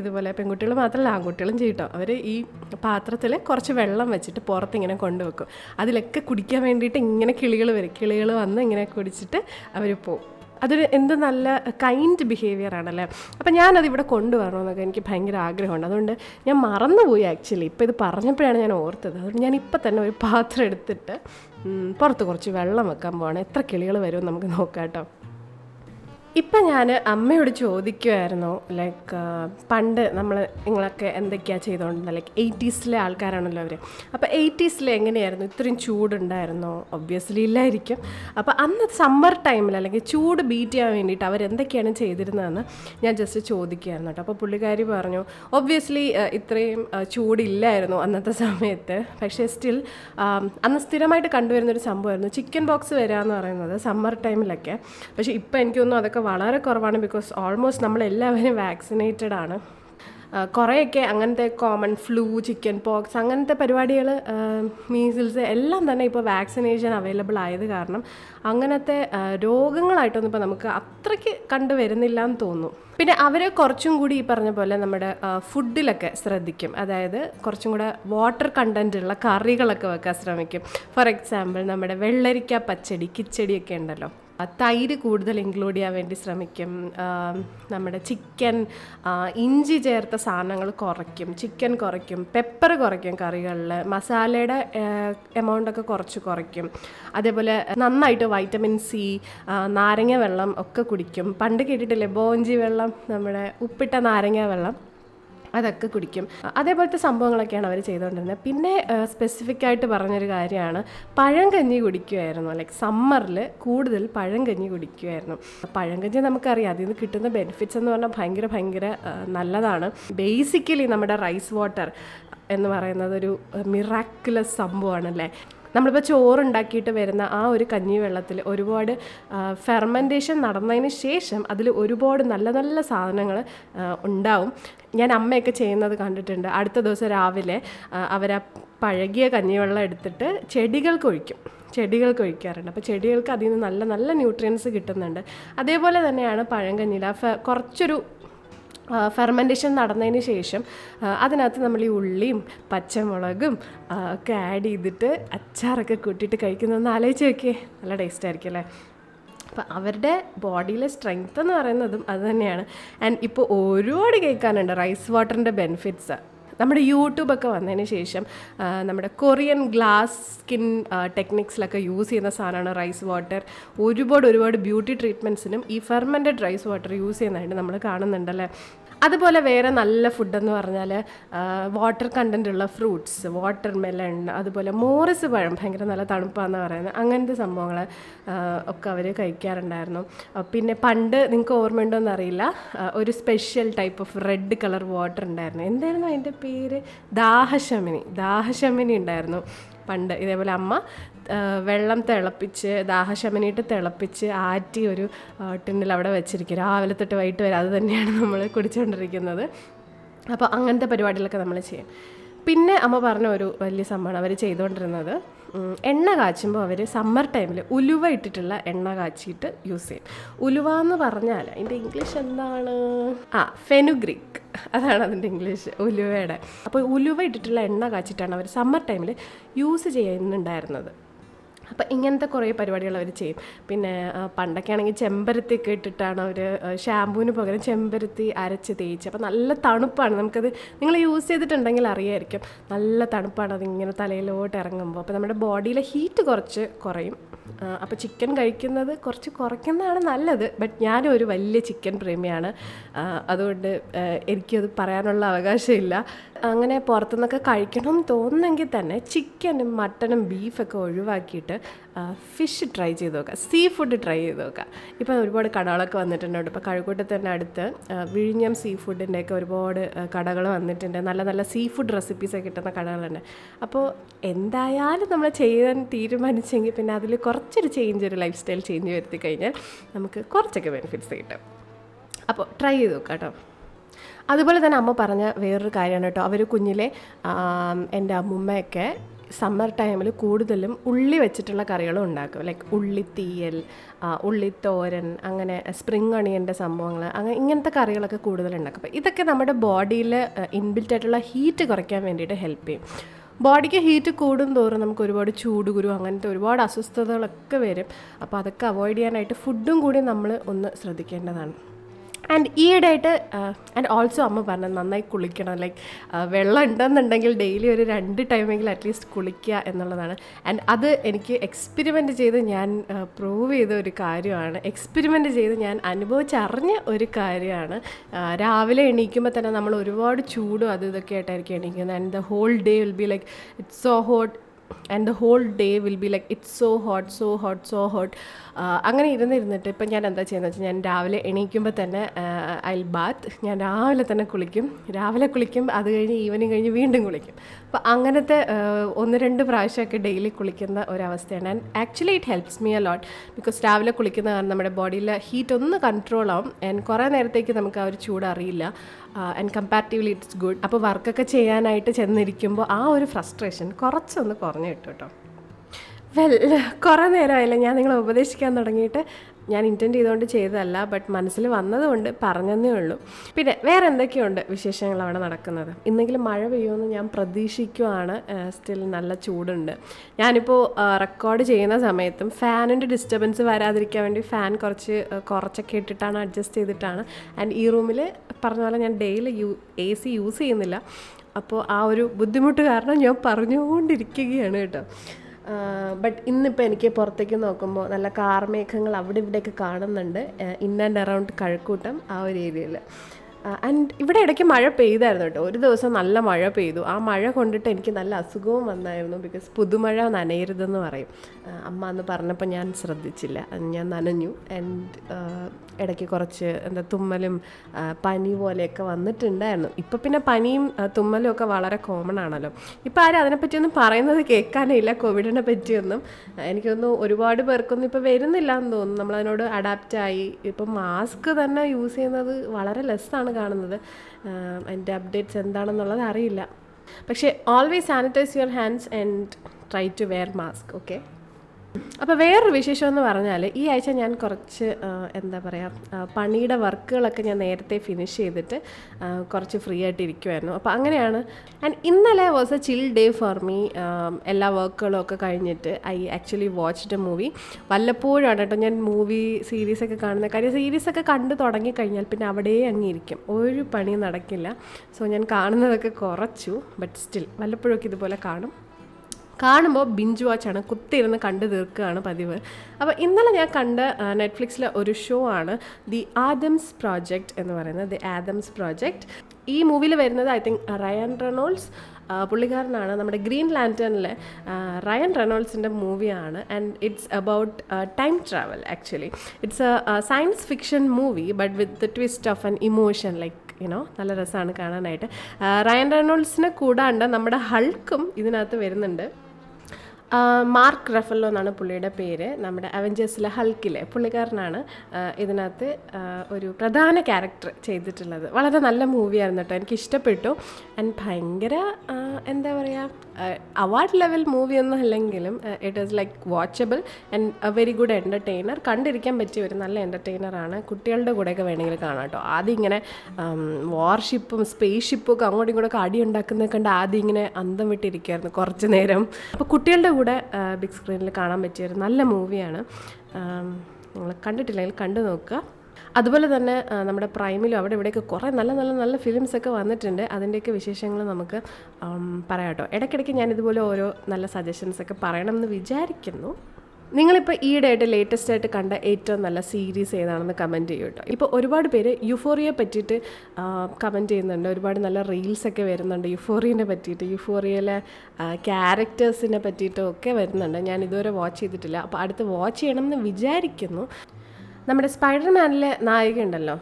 ഇതുപോലെ പെൺകുട്ടികൾ മാത്രമല്ല ആൺകുട്ടികളും ചെയ്യട്ടോ അവർ ഈ പാത്രത്തിൽ കുറച്ച് വെള്ളം വെച്ചിട്ട് പുറത്ത് ഇങ്ങനെ കൊണ്ടുവെക്കും. അതിലൊക്കെ കുടിക്കാൻ വേണ്ടിയിട്ട് ഇങ്ങനെ കിളികൾ വരും. കിളികൾ വന്ന് ഇങ്ങനെ കുടിച്ചിട്ട് അവർ പോകും അതൊരു എന്ത് നല്ല കൈൻഡ് ബിഹേവിയർ ആണല്ലേ? അപ്പം ഞാനത് ഇവിടെ കൊണ്ടുവരണമെന്നൊക്കെ എനിക്ക് ഭയങ്കര ആഗ്രഹമുണ്ട്. അതുകൊണ്ട് ഞാൻ മറന്നുപോയി ആക്ച്വലി ഇപ്പോൾ ഇത് പറഞ്ഞപ്പോഴാണ് ഞാൻ ഓർത്തത്. അതുകൊണ്ട് ഞാൻ ഇപ്പം തന്നെ ഒരു പാത്രം എടുത്തിട്ട് പുറത്ത് കുറച്ച് വെള്ളം വെക്കാൻ പോവാണ്. എത്ര കിളികൾ വരും നമുക്ക് നോക്കാം കേട്ടോ. ഇപ്പം ഞാൻ അമ്മയോട് ചോദിക്കുമായിരുന്നു ലൈക്ക് പണ്ട് നമ്മൾ നിങ്ങളൊക്കെ എന്തൊക്കെയാണ് ചെയ്തുകൊണ്ടിരുന്നത് ലൈക്ക് എയ്റ്റീസിലെ ആൾക്കാരാണല്ലോ അവർ അപ്പോൾ എയ്റ്റീസിൽ എങ്ങനെയായിരുന്നു? ഇത്രയും ചൂടുണ്ടായിരുന്നോ? ഒബ്വിയസ്ലി ഇല്ലായിരിക്കും. അപ്പോൾ അന്ന് സമ്മർ ടൈമിൽ അല്ലെങ്കിൽ ചൂട് ബീറ്റ് ചെയ്യാൻ വേണ്ടിയിട്ട് അവരെന്തൊക്കെയാണ് ചെയ്തിരുന്നതെന്ന് ഞാൻ ജസ്റ്റ് ചോദിക്കുകയായിരുന്നു കേട്ടോ. അപ്പോൾ പുള്ളിക്കാരി പറഞ്ഞു ഒബ്വിയസ്ലി ഇത്രയും ചൂടില്ലായിരുന്നു അന്നത്തെ സമയത്ത്. പക്ഷേ സ്റ്റിൽ അന്ന് സ്ഥിരമായിട്ട് കണ്ടുവരുന്നൊരു സംഭവമായിരുന്നു. ചിക്കൻ ബോക്സ് വരിക എന്ന് പറയുന്നത് സമ്മർ ടൈമിലൊക്കെ പക്ഷേ ഇപ്പോൾ എനിക്ക് തോന്നുന്നു അതൊക്കെ വളരെ കുറവാണ് ബിക്കോസ് ഓൾമോസ്റ്റ് നമ്മളെല്ലാവരും വാക്സിനേറ്റഡ് ആണ്. കുറേയൊക്കെ അങ്ങനത്തെ കോമൺ ഫ്ലൂ ചിക്കൻ പോക്സ് അങ്ങനത്തെ പരിപാടികൾ മീസിൽസ് എല്ലാം തന്നെ ഇപ്പോൾ വാക്സിനേഷൻ അവൈലബിൾ ആയത് കാരണം അങ്ങനത്തെ രോഗങ്ങളായിട്ടൊന്നും ഇപ്പോൾ നമുക്ക് അത്രയ്ക്ക് കണ്ടുവരുന്നില്ല എന്ന് തോന്നുന്നു. പിന്നെ അവർ കുറച്ചും കൂടി ഈ പറഞ്ഞ പോലെ നമ്മുടെ ഫുഡിലൊക്കെ ശ്രദ്ധിക്കും. അതായത് കുറച്ചും കൂടെ വാട്ടർ കണ്ടന്റ് ഉള്ള കറികളൊക്കെ വെക്കാൻ ശ്രമിക്കും. ഫോർ എക്സാമ്പിൾ നമ്മുടെ വെള്ളരിക്ക പച്ചടി കിച്ചടിയൊക്കെ ഉണ്ടല്ലോ. തൈര് കൂടുതൽ ഇൻക്ലൂഡ് ചെയ്യാൻ വേണ്ടി ശ്രമിക്കും. നമ്മുടെ ചിക്കൻ ഇഞ്ചി ചേർത്ത സാധനങ്ങൾ കുറയ്ക്കും. ചിക്കൻ കുറയ്ക്കും. പെപ്പർ കുറയ്ക്കും കറികളിൽ. മസാലയുടെ എമൗണ്ടൊക്കെ കുറച്ച് കുറയ്ക്കും. അതേപോലെ നന്നായിട്ട് വൈറ്റമിൻ സി നാരങ്ങ വെള്ളം ഒക്കെ കുടിക്കും. പണ്ട് കേട്ടിട്ടില്ലേ? ബോഞ്ചി വെള്ളം നമ്മുടെ ഉപ്പിട്ട നാരങ്ങ വെള്ളം. അതൊക്കെ കുടിക്കും. അതേപോലത്തെ സംഭവങ്ങളൊക്കെയാണ് അവർ ചെയ്തുകൊണ്ടിരുന്നത് പിന്നെ സ്പെസിഫിക് ആയിട്ട് പറഞ്ഞൊരു കാര്യമാണ്. പഴങ്കഞ്ഞി കുടിക്കുമായിരുന്നു ലൈക്ക് സമ്മറിൽ കൂടുതൽ പഴങ്കഞ്ഞി കുടിക്കുമായിരുന്നു പഴങ്കഞ്ഞി നമുക്കറിയാം. അതിൽ നിന്ന് കിട്ടുന്ന ബെനിഫിറ്റ്സ് എന്ന് പറഞ്ഞാൽ ഭയങ്കര ഭയങ്കര നല്ലതാണ്. ബേസിക്കലി നമ്മുടെ റൈസ് വാട്ടർ എന്ന് പറയുന്നത് ഒരു മിറാക്കുലസ് സംഭവമാണല്ലേ? നമ്മളിപ്പോൾ ചോറുണ്ടാക്കിയിട്ട് വരുന്ന ആ ഒരു കഞ്ഞി വെള്ളത്തിൽ ഒരുപാട് ഫെർമെന്റേഷൻ നടന്നതിന് ശേഷം അതിൽ ഒരുപാട് നല്ല നല്ല സാധനങ്ങൾ ഉണ്ടാവും. ഞാൻ അമ്മയൊക്കെ ചെയ്യുന്നത് കണ്ടിട്ടുണ്ട്. അടുത്ത ദിവസം രാവിലെ അവർ ആ പഴകിയ കഞ്ഞിവെള്ളം എടുത്തിട്ട് ചെടികൾക്ക് ഒഴിക്കും. ചെടികൾക്ക് ഒഴിക്കാറുണ്ട്. അപ്പോൾ ചെടികൾക്ക് അതിൽ നിന്ന് നല്ല നല്ല ന്യൂട്രിയൻസ് കിട്ടുന്നുണ്ട്. അതേപോലെ തന്നെയാണ് പഴങ്കഞ്ഞിയിൽ ആ കുറച്ചൊരു ഫെർമെന്റേഷൻ നടന്നതിന് ശേഷം അതിനകത്ത് നമ്മൾ ഈ ഉള്ളിയും പച്ചമുളകും ഒക്കെ ആഡ് ചെയ്തിട്ട് അച്ചാറൊക്കെ കൂട്ടിയിട്ട് കഴിക്കുന്നതെന്ന് ആലോചിച്ച് നോക്കിയേ. നല്ല ടേസ്റ്റ് ആയിരിക്കും അല്ലേ? അപ്പം അവരുടെ ബോഡിയിലെ സ്ട്രെങ്ത് എന്ന് പറയുന്നതും അതുതന്നെയാണ് ആൻഡ് ഇപ്പോൾ ഒരുപാട് കേൾക്കാനുണ്ട് റൈസ് വാട്ടറിന്റെ ബെനിഫിറ്റ്സ് നമ്മുടെ യൂട്യൂബൊക്കെ വന്നതിന് ശേഷം നമ്മുടെ കൊറിയൻ ഗ്ലാസ് സ്കിൻ ടെക്നിക്സിലൊക്കെ യൂസ് ചെയ്യുന്ന സാധനമാണ് റൈസ് വാട്ടർ ഒരുപാട് ഒരുപാട് ബ്യൂട്ടി ട്രീറ്റ്മെന്റ്സിനും ഈ ഫെർമെന്റഡ് റൈസ് വാട്ടർ യൂസ് ചെയ്യുന്നതായിട്ട് നമ്മൾ കാണുന്നുണ്ടല്ലേ? അതുപോലെ വേറെ നല്ല ഫുഡെന്ന് പറഞ്ഞാൽ വാട്ടർ കണ്ടന്റ് ഉള്ള ഫ്രൂട്ട്സ് വാട്ടർ മെലൺ അതുപോലെ മോറിസ് പഴം ഭയങ്കര നല്ല തണുപ്പാന്ന് പറയുന്നത് അങ്ങനത്തെ സംഭവങ്ങൾ ഒക്കെ അവർ കഴിക്കാറുണ്ടായിരുന്നു. പിന്നെ പണ്ട് നിങ്ങൾക്ക് ഓർമ്മയുണ്ടോ എന്നറിയില്ല അറിയില്ല ഒരു special type of red colour water ഉണ്ടായിരുന്നു. എന്തായിരുന്നു അതിന്റെ പേര്? ദാഹശമിനി. ദാഹശമിനി ഉണ്ടായിരുന്നു. പണ്ട് ഇതേപോലെ അമ്മ വെള്ളം തിളപ്പിച്ച് ദാഹശമനിയിട്ട് തിളപ്പിച്ച് ആറ്റി ഒരു ടിന്നിൽ അവിടെ വെച്ചിരിക്കും. രാവിലെ തൊട്ട് വൈകിട്ട് വരെ അത് തന്നെയാണ് നമ്മൾ കുടിച്ചുകൊണ്ടിരിക്കുന്നത്. അപ്പോൾ അങ്ങനത്തെ പരിപാടികളൊക്കെ നമ്മൾ ചെയ്യും. പിന്നെ അമ്മ പറഞ്ഞ ഒരു വലിയ സംഭവമാണ് അവർ ചെയ്തുകൊണ്ടിരുന്നത്. എണ്ണ കാച്ചുമ്പോൾ അവർ സമ്മർ ടൈമിൽ ഉലുവ ഇട്ടിട്ടുള്ള എണ്ണ കാച്ചിയിട്ട് യൂസ് ചെയ്യും. ഉലുവ എന്ന് പറഞ്ഞാൽ അതിന്റെ ഇംഗ്ലീഷ് എന്താണ്? ആ ഫെനുഗ്രിക് അതാണ് അതിന്റെ ഇംഗ്ലീഷ് ഉലുവയുടെ. അപ്പോൾ ഉലുവ ഇട്ടിട്ടുള്ള എണ്ണ കാച്ചിട്ടാണ് അവർ സമ്മർ ടൈമിൽ യൂസ് ചെയ്യുന്നുണ്ടായിരുന്നത്. അപ്പം ഇങ്ങനത്തെ കുറേ പരിപാടികൾ അവർ ചെയ്യും. പിന്നെ പണ്ടൊക്കെ ആണെങ്കിൽ ചെമ്പരത്തി ഒക്കെ ഇട്ടിട്ടാണ് അവർ ഷാമ്പൂവിന് പകരം ചെമ്പരത്തി അരച്ച് തേച്ച്. അപ്പം നല്ല തണുപ്പാണ്. നമുക്കത് നിങ്ങൾ യൂസ് ചെയ്തിട്ടുണ്ടെങ്കിൽ അറിയായിരിക്കും. നല്ല തണുപ്പാണ് അതിങ്ങനെ തലയിലോട്ട് ഇറങ്ങുമ്പോൾ. അപ്പോൾ നമ്മുടെ ബോഡിയിലെ ഹീറ്റ് കുറച്ച് കുറയും. അപ്പോൾ ചിക്കൻ കഴിക്കുന്നത് കുറച്ച് കുറയ്ക്കുന്നതാണ് നല്ലത്. ബട്ട് ഞാനും ഒരു വലിയ ചിക്കൻ പ്രേമിയാണ്. അതുകൊണ്ട് എനിക്കത് പറയാനുള്ള അവകാശമില്ല. അങ്ങനെ പുറത്തുനിന്നൊക്കെ കഴിക്കണം തോന്നുന്നെങ്കിൽ തന്നെ ചിക്കനും മട്ടനും ബീഫൊക്കെ ഒഴിവാക്കിയിട്ട് ഫിഷ് ട്രൈ ചെയ്ത് നോക്കുക സീ ഫുഡ് ട്രൈ ചെയ്ത് നോക്കുക ഇപ്പം ഒരുപാട് കടകളൊക്കെ വന്നിട്ടുണ്ട് ഇപ്പോൾ കഴക്കൂട്ടത്ത് തന്നെ അടുത്ത് വിഴിഞ്ഞം സീ ഫുഡിന്റെയൊക്കെ ഒരുപാട് കടകൾ വന്നിട്ടുണ്ട്. നല്ല നല്ല സീ ഫുഡ് റെസിപ്പീസൊക്കെ കിട്ടുന്ന കടകളുണ്ട്. അപ്പോൾ എന്തായാലും നമ്മൾ ചെയ്യാൻ തീരുമാനിച്ചെങ്കിൽ പിന്നെ അതിൽ കുറച്ചൊരു ചേഞ്ച് ഒരു ലൈഫ് സ്റ്റൈൽ ചേഞ്ച് വരുത്തി കഴിഞ്ഞാൽ നമുക്ക് കുറച്ചൊക്കെ ബെനിഫിറ്റ്സ് കിട്ടും. അപ്പോൾ ട്രൈ ചെയ്ത് നോക്കാം കേട്ടോ. അതുപോലെ തന്നെ അമ്മ പറഞ്ഞ വേറൊരു കാര്യമാണ് കേട്ടോ. അവർ കുഞ്ഞിലെ എന്റെ അമ്മുമ്മയൊക്കെ സമ്മർ ടൈമിൽ കൂടുതലും ഉള്ളി വെച്ചിട്ടുള്ള കറികളും ഉണ്ടാക്കും. ലൈക്ക് ഉള്ളിത്തീയൽ ഉള്ളിത്തോരൻ അങ്ങനെ സ്പ്രിങ് അണിയന്റെ സംഭവങ്ങൾ അങ്ങനെ ഇങ്ങനത്തെ കറികളൊക്കെ കൂടുതൽ ഉണ്ടാക്കും. അപ്പോൾ ഇതൊക്കെ നമ്മുടെ ബോഡിയിൽ ഇൻബിൽറ്റ് ആയിട്ടുള്ള ഹീറ്റ് കുറയ്ക്കാൻ വേണ്ടിയിട്ട് ഹെൽപ്പ് ചെയ്യും. ബോഡിക്ക് ഹീറ്റ് കൂടും തോറും നമുക്ക് ഒരുപാട് ചൂട് കുരു അങ്ങനത്തെ ഒരുപാട് അസ്വസ്ഥതകളൊക്കെ വരും. അപ്പോൾ അതൊക്കെ അവോയ്ഡ് ചെയ്യാനായിട്ട് ഫുഡും കൂടി നമ്മൾ ഒന്ന് ശ്രദ്ധിക്കേണ്ടതാണ്. ആൻഡ് ഈയിടെയായിട്ട് ആൻഡ് ഓൾസോ അമ്മ പറഞ്ഞത് നന്നായി കുളിക്കണം. ലൈക്ക് വെള്ളം ഉണ്ടെന്നുണ്ടെങ്കിൽ ഡെയിലി ഒരു രണ്ട് ടൈമെങ്കിലും അറ്റ്ലീസ്റ്റ് കുളിക്കുക എന്നുള്ളതാണ്. ആൻഡ് അത് എനിക്ക് എക്സ്പെരിമെന്റ് ചെയ്ത് ഞാൻ പ്രൂവ് ചെയ്ത ഒരു കാര്യമാണ്. എക്സ്പെരിമെന്റ് ചെയ്ത് ഞാൻ അനുഭവിച്ചറിഞ്ഞ ഒരു കാര്യമാണ്. രാവിലെ എണീക്കുമ്പോൾ തന്നെ നമ്മൾ ഒരുപാട് ചൂടും അത് ഇതൊക്കെ ആയിട്ടായിരിക്കും എണീക്കുന്നത്. And the whole day will be like it's so hot and the whole day will be like it's so hot so hot so hot അങ്ങനെ ഇരുന്നിരുന്നിട്ട് ഇപ്പം ഞാൻ എന്താ ചെയ്യുന്നത് വെച്ചാൽ ഞാൻ രാവിലെ എണീക്കുമ്പോൾ തന്നെ ഐ ബാത്ത് ഞാൻ രാവിലെ തന്നെ കുളിക്കും. രാവിലെ കുളിക്കും അത് കഴിഞ്ഞ് ഈവനിങ് കഴിഞ്ഞ് വീണ്ടും കുളിക്കും. അപ്പോൾ അങ്ങനത്തെ ഒന്ന് രണ്ട് പ്രാവശ്യമൊക്കെ ഡെയിലി കുളിക്കുന്ന ഒരവസ്ഥയാണ്. And actually it helps me a lot because രാവിലെ കുളിക്കുന്ന കാരണം നമ്മുടെ ബോഡിയിലെ ഹീറ്റ് ഒന്ന് കൺട്രോൾ ആവും. ആൻഡ് കുറേ നേരത്തേക്ക് നമുക്ക് ആ ഒരു ചൂട് അറിയില്ല. ആൻഡ് കമ്പാരിറ്റീവ്ലി ഇറ്റ്സ് ഗുഡ് അപ്പോൾ വർക്കൊക്കെ ചെയ്യാനായിട്ട് ചെന്നിരിക്കുമ്പോൾ ആ ഒരു ഫ്രസ്ട്രേഷൻ കുറച്ചൊന്ന് കുറഞ്ഞു കിട്ടും കേട്ടോ. വെൽ കുറേ നേരമായില്ല ഞാൻ നിങ്ങളെ ഉപദേശിക്കാൻ തുടങ്ങിയിട്ട്. ഞാൻ ഇന്റന്റ് ചെയ്തുകൊണ്ട് ചെയ്തതല്ല ബട്ട് മനസ്സിൽ വന്നതുകൊണ്ട് പറഞ്ഞതേ ഉള്ളൂ. പിന്നെ വേറെ എന്തൊക്കെയുണ്ട് വിശേഷങ്ങൾ അവിടെ നടക്കുന്നത്? ഇന്നെങ്കിലും മഴ പെയ്യുമെന്ന് ഞാൻ പ്രതീക്ഷിക്കുവാണ്. സ്റ്റിൽ നല്ല ചൂടുണ്ട്. ഞാനിപ്പോൾ റെക്കോർഡ് ചെയ്യുന്ന സമയത്തും ഫാനിന്റെ ഡിസ്റ്റർബൻസ് വരാതിരിക്കാൻ വേണ്ടി ഫാൻ കുറച്ച് കുറച്ചൊക്കെ ഇട്ടിട്ടാണ് അഡ്ജസ്റ്റ് ചെയ്തിട്ടാണ്. ആൻഡ് ഈ റൂമിൽ പറഞ്ഞ പോലെ ഞാൻ daily you A C use ചെയ്യുന്നില്ല. അപ്പോൾ ആ ഒരു ബുദ്ധിമുട്ട് കാരണം ഞാൻ പറഞ്ഞുകൊണ്ടിരിക്കുകയാണ് കേട്ടോ. ബട്ട് ഇന്നിപ്പോൾ എനിക്ക് പുറത്തേക്ക് നോക്കുമ്പോൾ നല്ല കാർമേഘങ്ങൾ അവിടെ ഇവിടെയൊക്കെ കാണുന്നുണ്ട് ഇൻ ആൻഡ് അറൗണ്ട് കഴക്കൂട്ടം ആ ഒരു ഏരിയയിൽ ആൻഡ് ഇവിടെ ഇടയ്ക്ക് മഴ പെയ്തായിരുന്നു കേട്ടോ. ഒരു ദിവസം നല്ല മഴ പെയ്തു. ആ മഴ കൊണ്ടിട്ട് എനിക്ക് നല്ല അസുഖവും വന്നായിരുന്നു ബിക്കോസ് പുതുമഴ നനയരുതെന്ന് പറയും. അമ്മ എന്ന് പറഞ്ഞപ്പോൾ ഞാൻ ശ്രദ്ധിച്ചില്ല. ഞാൻ നനഞ്ഞു. ആൻഡ് ഇടയ്ക്ക് കുറച്ച് എന്താ തുമ്മലും പനി പോലെയൊക്കെ വന്നിട്ടുണ്ടായിരുന്നു. ഇപ്പം പിന്നെ പനിയും തുമ്മലും ഒക്കെ വളരെ കോമൺ ആണല്ലോ. ഇപ്പം ആരും അതിനെപ്പറ്റിയൊന്നും പറയുന്നത് കേൾക്കാനേ ഇല്ല. കോവിഡിനെ പറ്റിയൊന്നും. എനിക്കൊന്നും ഒരുപാട് പേർക്കൊന്നും ഇപ്പോൾ വരുന്നില്ല എന്ന് തോന്നുന്നു. നമ്മളതിനോട് അഡാപ്റ്റായി ഇപ്പം മാസ്ക് തന്നെ യൂസ് ചെയ്യുന്നത് വളരെ ലെസ്സാണ് കാണുന്നത്. അതിന്റെ അപ്ഡേറ്റ്സ് എന്താണെന്നുള്ളത് അറിയില്ല. പക്ഷേ always sanitize your hands and try to wear mask okay അപ്പോൾ വേറൊരു വിശേഷം എന്ന് പറഞ്ഞാൽ ഈ ആഴ്ച ഞാൻ കുറച്ച് എന്താ പറയുക പണിയുടെ വർക്കുകളൊക്കെ ഞാൻ നേരത്തെ ഫിനിഷ് ചെയ്തിട്ട് കുറച്ച് ഫ്രീ ആയിട്ട് ഇരിക്കുമായിരുന്നു അപ്പോൾ അങ്ങനെയാണ്. ആൻഡ് ഇന്നലെ was a chill day for me എല്ലാ വർക്കുകളും ഒക്കെ കഴിഞ്ഞിട്ട് I actually watched a movie വല്ലപ്പോഴാണ് കേട്ടോ ഞാൻ മൂവി സീരീസൊക്കെ കാണുന്ന കാര്യം. സീരീസൊക്കെ കണ്ടു തുടങ്ങിക്കഴിഞ്ഞാൽ പിന്നെ അവിടെ അങ്ങിരിക്കും ഒരു പണി നടക്കില്ല. സോ ഞാൻ കാണുന്നതൊക്കെ കുറച്ചു ബട്ട് സ്റ്റിൽ വല്ലപ്പോഴൊക്കെ ഇതുപോലെ കാണും. കാണുമ്പോൾ ബിഞ്ച് വാച്ചാണ് കുത്തിയിരുന്ന് കണ്ടു തീർക്കുകയാണ് പതിവ്. അപ്പോൾ ഇന്നലെ ഞാൻ കണ്ട നെറ്റ്ഫ്ലിക്സിലെ ഒരു ഷോ ആണ് ദി ആദംസ് പ്രോജക്റ്റ് എന്ന് പറയുന്നത്. ദി ആദംസ് പ്രോജക്റ്റ് ഈ മൂവിയിൽ വരുന്നത് ഐ തിങ്ക് റയൻ റെനോൾഡ്സ് പുള്ളിക്കാരനാണ്. നമ്മുടെ ഗ്രീൻ ലാന്റേണിലെ റയൻ റെനോൾഡ്സിന്റെ മൂവിയാണ് and it's about time travel actually it's a science fiction movie but with the twist of an emotion like you know നല്ല രസമാണ് കാണാനായിട്ട്. റയൻ റെനോൾഡ്സിനെ കൂടാണ്ട് നമ്മുടെ ഹൾക്കും ഇതിനകത്ത് വരുന്നുണ്ട്. മാർക്ക് റഫല്ലോ എന്നാണ് പുള്ളിയുടെ പേര്. നമ്മുടെ അവഞ്ചേഴ്സിലെ ഹൾക്കിലെ പുള്ളിക്കാരനാണ് ഇതിനകത്ത് ഒരു പ്രധാന ക്യാരക്ടർ ചെയ്തിട്ടുള്ളത്. വളരെ നല്ല മൂവിയായിരുന്നു കേട്ടോ. എനിക്ക് ഇഷ്ടപ്പെട്ടു ആൻഡ് ഭയങ്കര എന്താ പറയുക അവാർഡ് ലെവൽ മൂവി ഒന്നും അല്ലെങ്കിലും it is like watchable and a very good entertainer കണ്ടിരിക്കാൻ പറ്റിയ ഒരു നല്ല എന്റർടൈനറാണ് കുട്ടികളുടെ കൂടെയൊക്കെ വേണമെങ്കിൽ കാണാം കേട്ടോ. ആദ്യം ഇങ്ങനെ വാർഷിപ്പും സ്പേസ് ഷിപ്പും ഒക്കെ അങ്ങോട്ടും ഇങ്ങോട്ടൊക്കെ അടി ഉണ്ടാക്കുന്നത് കണ്ട് ആദ്യം ഇങ്ങനെ അന്തം വിട്ടിരിക്കുമായിരുന്നു കുറച്ച് നേരം. അപ്പോൾ കുട്ടികളുടെ കൂടെ ബിഗ് സ്ക്രീനിൽ കാണാൻ പറ്റിയ ഒരു നല്ല മൂവിയാണ്. നിങ്ങൾ കണ്ടിട്ടില്ലെങ്കിൽ കണ്ടു നോക്കുക. അതുപോലെ തന്നെ നമ്മുടെ പ്രൈമിലും അവിടെ ഇവിടെയൊക്കെ കുറേ നല്ല നല്ല നല്ല ഫിലിംസൊക്കെ വന്നിട്ടുണ്ട്. അതിന്റെയൊക്കെ വിശേഷങ്ങൾ നമുക്ക് പറയാം കേട്ടോ. ഇടയ്ക്കിടയ്ക്ക് ഞാൻ ഇതുപോലെ ഓരോ നല്ല സജഷൻസൊക്കെ പറയണം എന്ന് വിചാരിക്കുന്നു. നിങ്ങളിപ്പോൾ ഈയിടെയായിട്ട് ലേറ്റസ്റ്റ് ആയിട്ട് കണ്ട ഏറ്റവും നല്ല സീരീസ് ഏതാണെന്ന് കമന്റ് ചെയ്യൂ കേട്ടോ ഇപ്പോൾ ഒരുപാട് പേര് യുഫോറിയെ പറ്റിയിട്ട് കമന്റ് ചെയ്യുന്നുണ്ട്. ഒരുപാട് നല്ല റീൽസൊക്കെ വരുന്നുണ്ട് യുഫോറിയനെ പറ്റിയിട്ട് യുഫോറിയയിലെ ക്യാരക്ടേഴ്സിനെ പറ്റിയിട്ടും ഒക്കെ വരുന്നുണ്ട്. ഞാൻ ഇതുവരെ വാച്ച് ചെയ്തിട്ടില്ല. അപ്പോൾ അടുത്ത് വാച്ച് ചെയ്യണം എന്ന് വിചാരിക്കുന്നു. നമ്മുടെ സ്പൈഡർമാനിലെ നായിക ഉണ്ടല്ലോ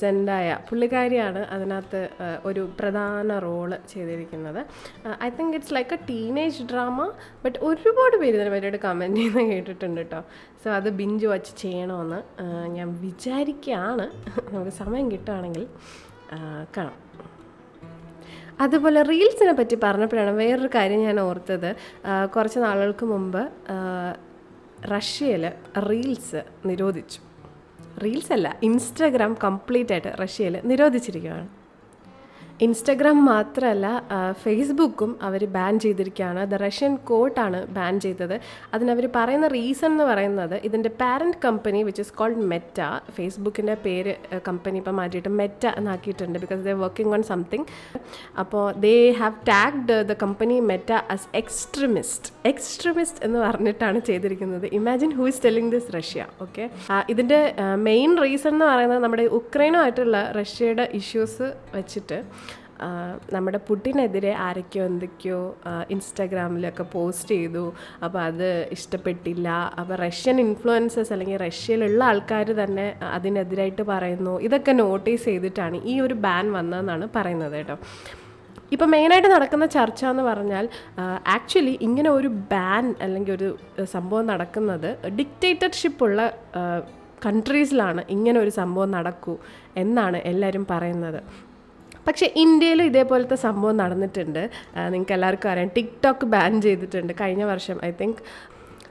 സെൻഡായ പുള്ളിക്കാരിയാണ് അതിനകത്ത് ഒരു പ്രധാന റോൾ ചെയ്തിരിക്കുന്നത്. I think it's like a teenage drama but ഒരുപാട് പേര് ഇതിനെ പറ്റിയിട്ട് കമന്റ് ചെയ്യുന്ന കേട്ടിട്ടുണ്ട് കേട്ടോ. സോ അത് ബിഞ്ച് വാച്ച് ചെയ്യണമെന്ന് ഞാൻ വിചാരിക്കുകയാണ് നമുക്ക് സമയം കിട്ടുകയാണെങ്കിൽ കാണാം. അതുപോലെ റീൽസിനെ പറ്റി പറഞ്ഞപ്പോഴാണ് വേറൊരു കാര്യം ഞാൻ ഓർത്തത്. കുറച്ച് നാളുകൾക്ക് മുമ്പ് റഷ്യയിൽ റീൽസ് നിരോധിച്ചു. റീൽസ് അല്ല ഇൻസ്റ്റാഗ്രാം കംപ്ലീറ്റ് ആയിട്ട് റഷ്യയിൽ നിരോധിച്ചിരിക്കുകയാണ്. ഇൻസ്റ്റഗ്രാം മാത്രമല്ല ഫേസ്ബുക്കും അവർ ബാൻ ചെയ്തിരിക്കുകയാണ്. ദ റഷ്യൻ കോർട്ടാണ് ബാൻ ചെയ്തത്. അതിനവർ പറയുന്ന റീസൺ എന്ന് പറയുന്നത് ഇതിന്റെ parent company which is called Meta. ഫേസ്ബുക്കിന്റെ പേര് കമ്പനി ഇപ്പം മാറ്റിയിട്ട് Meta എന്നാക്കിയിട്ടുണ്ട് because they working on something അപ്പോൾ they have tagged the company Meta as extremist extremist എന്ന് പറഞ്ഞിട്ടാണ് ചെയ്തിരിക്കുന്നത്. Imagine who is telling this Russia. Okay ഇതിന്റെ മെയിൻ റീസൺ എന്ന് പറയുന്നത് നമ്മുടെ ഉക്രൈനുമായിട്ടുള്ള റഷ്യയുടെ ഇഷ്യൂസ് വെച്ചിട്ട് നമ്മുടെ പുട്ടിനെതിരെ ആരൊക്കെയോ എന്തൊക്കെയോ ഇൻസ്റ്റാഗ്രാമിലൊക്കെ പോസ്റ്റ് ചെയ്തു. അപ്പോൾ അത് ഇഷ്ടപ്പെട്ടില്ല. അപ്പോൾ റഷ്യൻ ഇൻഫ്ലുവൻസേഴ്സ് അല്ലെങ്കിൽ റഷ്യയിലുള്ള ആൾക്കാർ തന്നെ അതിനെതിരായിട്ട് പറയുന്നു. ഇതൊക്കെ നോട്ടീസ് ചെയ്തിട്ടാണ് ഈ ഒരു ബാൻ വന്നതെന്നാണ് പറയുന്നത് കേട്ടോ. ഇപ്പം മെയിനായിട്ട് നടക്കുന്ന ചർച്ച എന്ന് പറഞ്ഞാൽ ആക്ച്വലി ഇങ്ങനെ ഒരു ബാൻ അല്ലെങ്കിൽ ഒരു സംഭവം നടക്കുന്നത് ഡിക്റ്റേറ്റർഷിപ്പ് ഉള്ള കൺട്രീസിലാണ് ഇങ്ങനെ ഒരു സംഭവം നടക്കൂ എന്നാണ് എല്ലാവരും പറയുന്നത്. പക്ഷേ ഇന്ത്യയിലും ഇതേപോലത്തെ സംഭവം നടന്നിട്ടുണ്ട്. നിങ്ങൾക്ക് എല്ലാവർക്കും അറിയാം. ടിക്ടോക്ക് ബാൻ ചെയ്തിട്ടുണ്ട് കഴിഞ്ഞ വർഷം ഐ തിങ്ക്.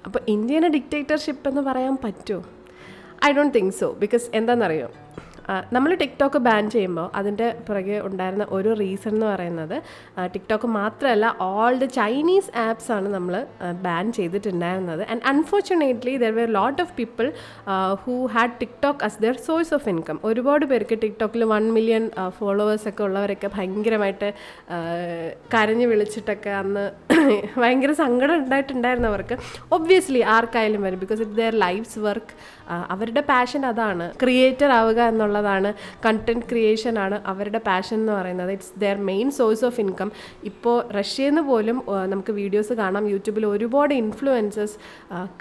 അപ്പോൾ ഇന്ത്യനെ ഡിക്റ്റേറ്റർഷിപ്പ് എന്ന് പറയാൻ പറ്റുമോ? I don't think so because എന്താണെന്നറിയോ നമ്മൾ ടിക്ടോക്ക് ബാൻ ചെയ്യുമ്പോൾ അതിന്റെ പുറകെ ഉണ്ടായിരുന്ന ഒരു റീസൺ എന്ന് പറയുന്നത് ടിക്ടോക്ക് മാത്രമല്ല ഓൾ ദ ചൈനീസ് ആപ്സ് ആണ് നമ്മൾ ബാൻ ചെയ്തിട്ടുണ്ടായിരുന്നത്. And unfortunately there were lot of people who had TikTok as their source of income ഒരുപാട് പേർക്ക് ടിക്ടോക്കിൽ വൺ മില്യൺ ഫോളോവേഴ്സൊക്കെ ഉള്ളവരൊക്കെ ഭയങ്കരമായിട്ട് കരഞ്ഞു വിളിച്ചിട്ടൊക്കെ അന്ന് ഭയങ്കര സങ്കടം ഉണ്ടായിട്ടുണ്ടായിരുന്നു അവർക്ക് ഒബ്വിയസ്ലി ആർക്കായാലും വരും because it their life's work അവരുടെ പാഷൻ അതാണ്. ക്രിയേറ്റർ ആവുക എന്നുള്ളതാണ്. കണ്ടന്റ് ക്രിയേഷൻ ആണ് അവരുടെ പാഷൻ എന്ന് പറയുന്നത്. It's their main source of income ഇപ്പോൾ റഷ്യയിൽ നിന്ന് പോലും നമുക്ക് വീഡിയോസ് കാണാം. യൂട്യൂബിൽ ഒരുപാട് ഇൻഫ്ലുവൻസസ്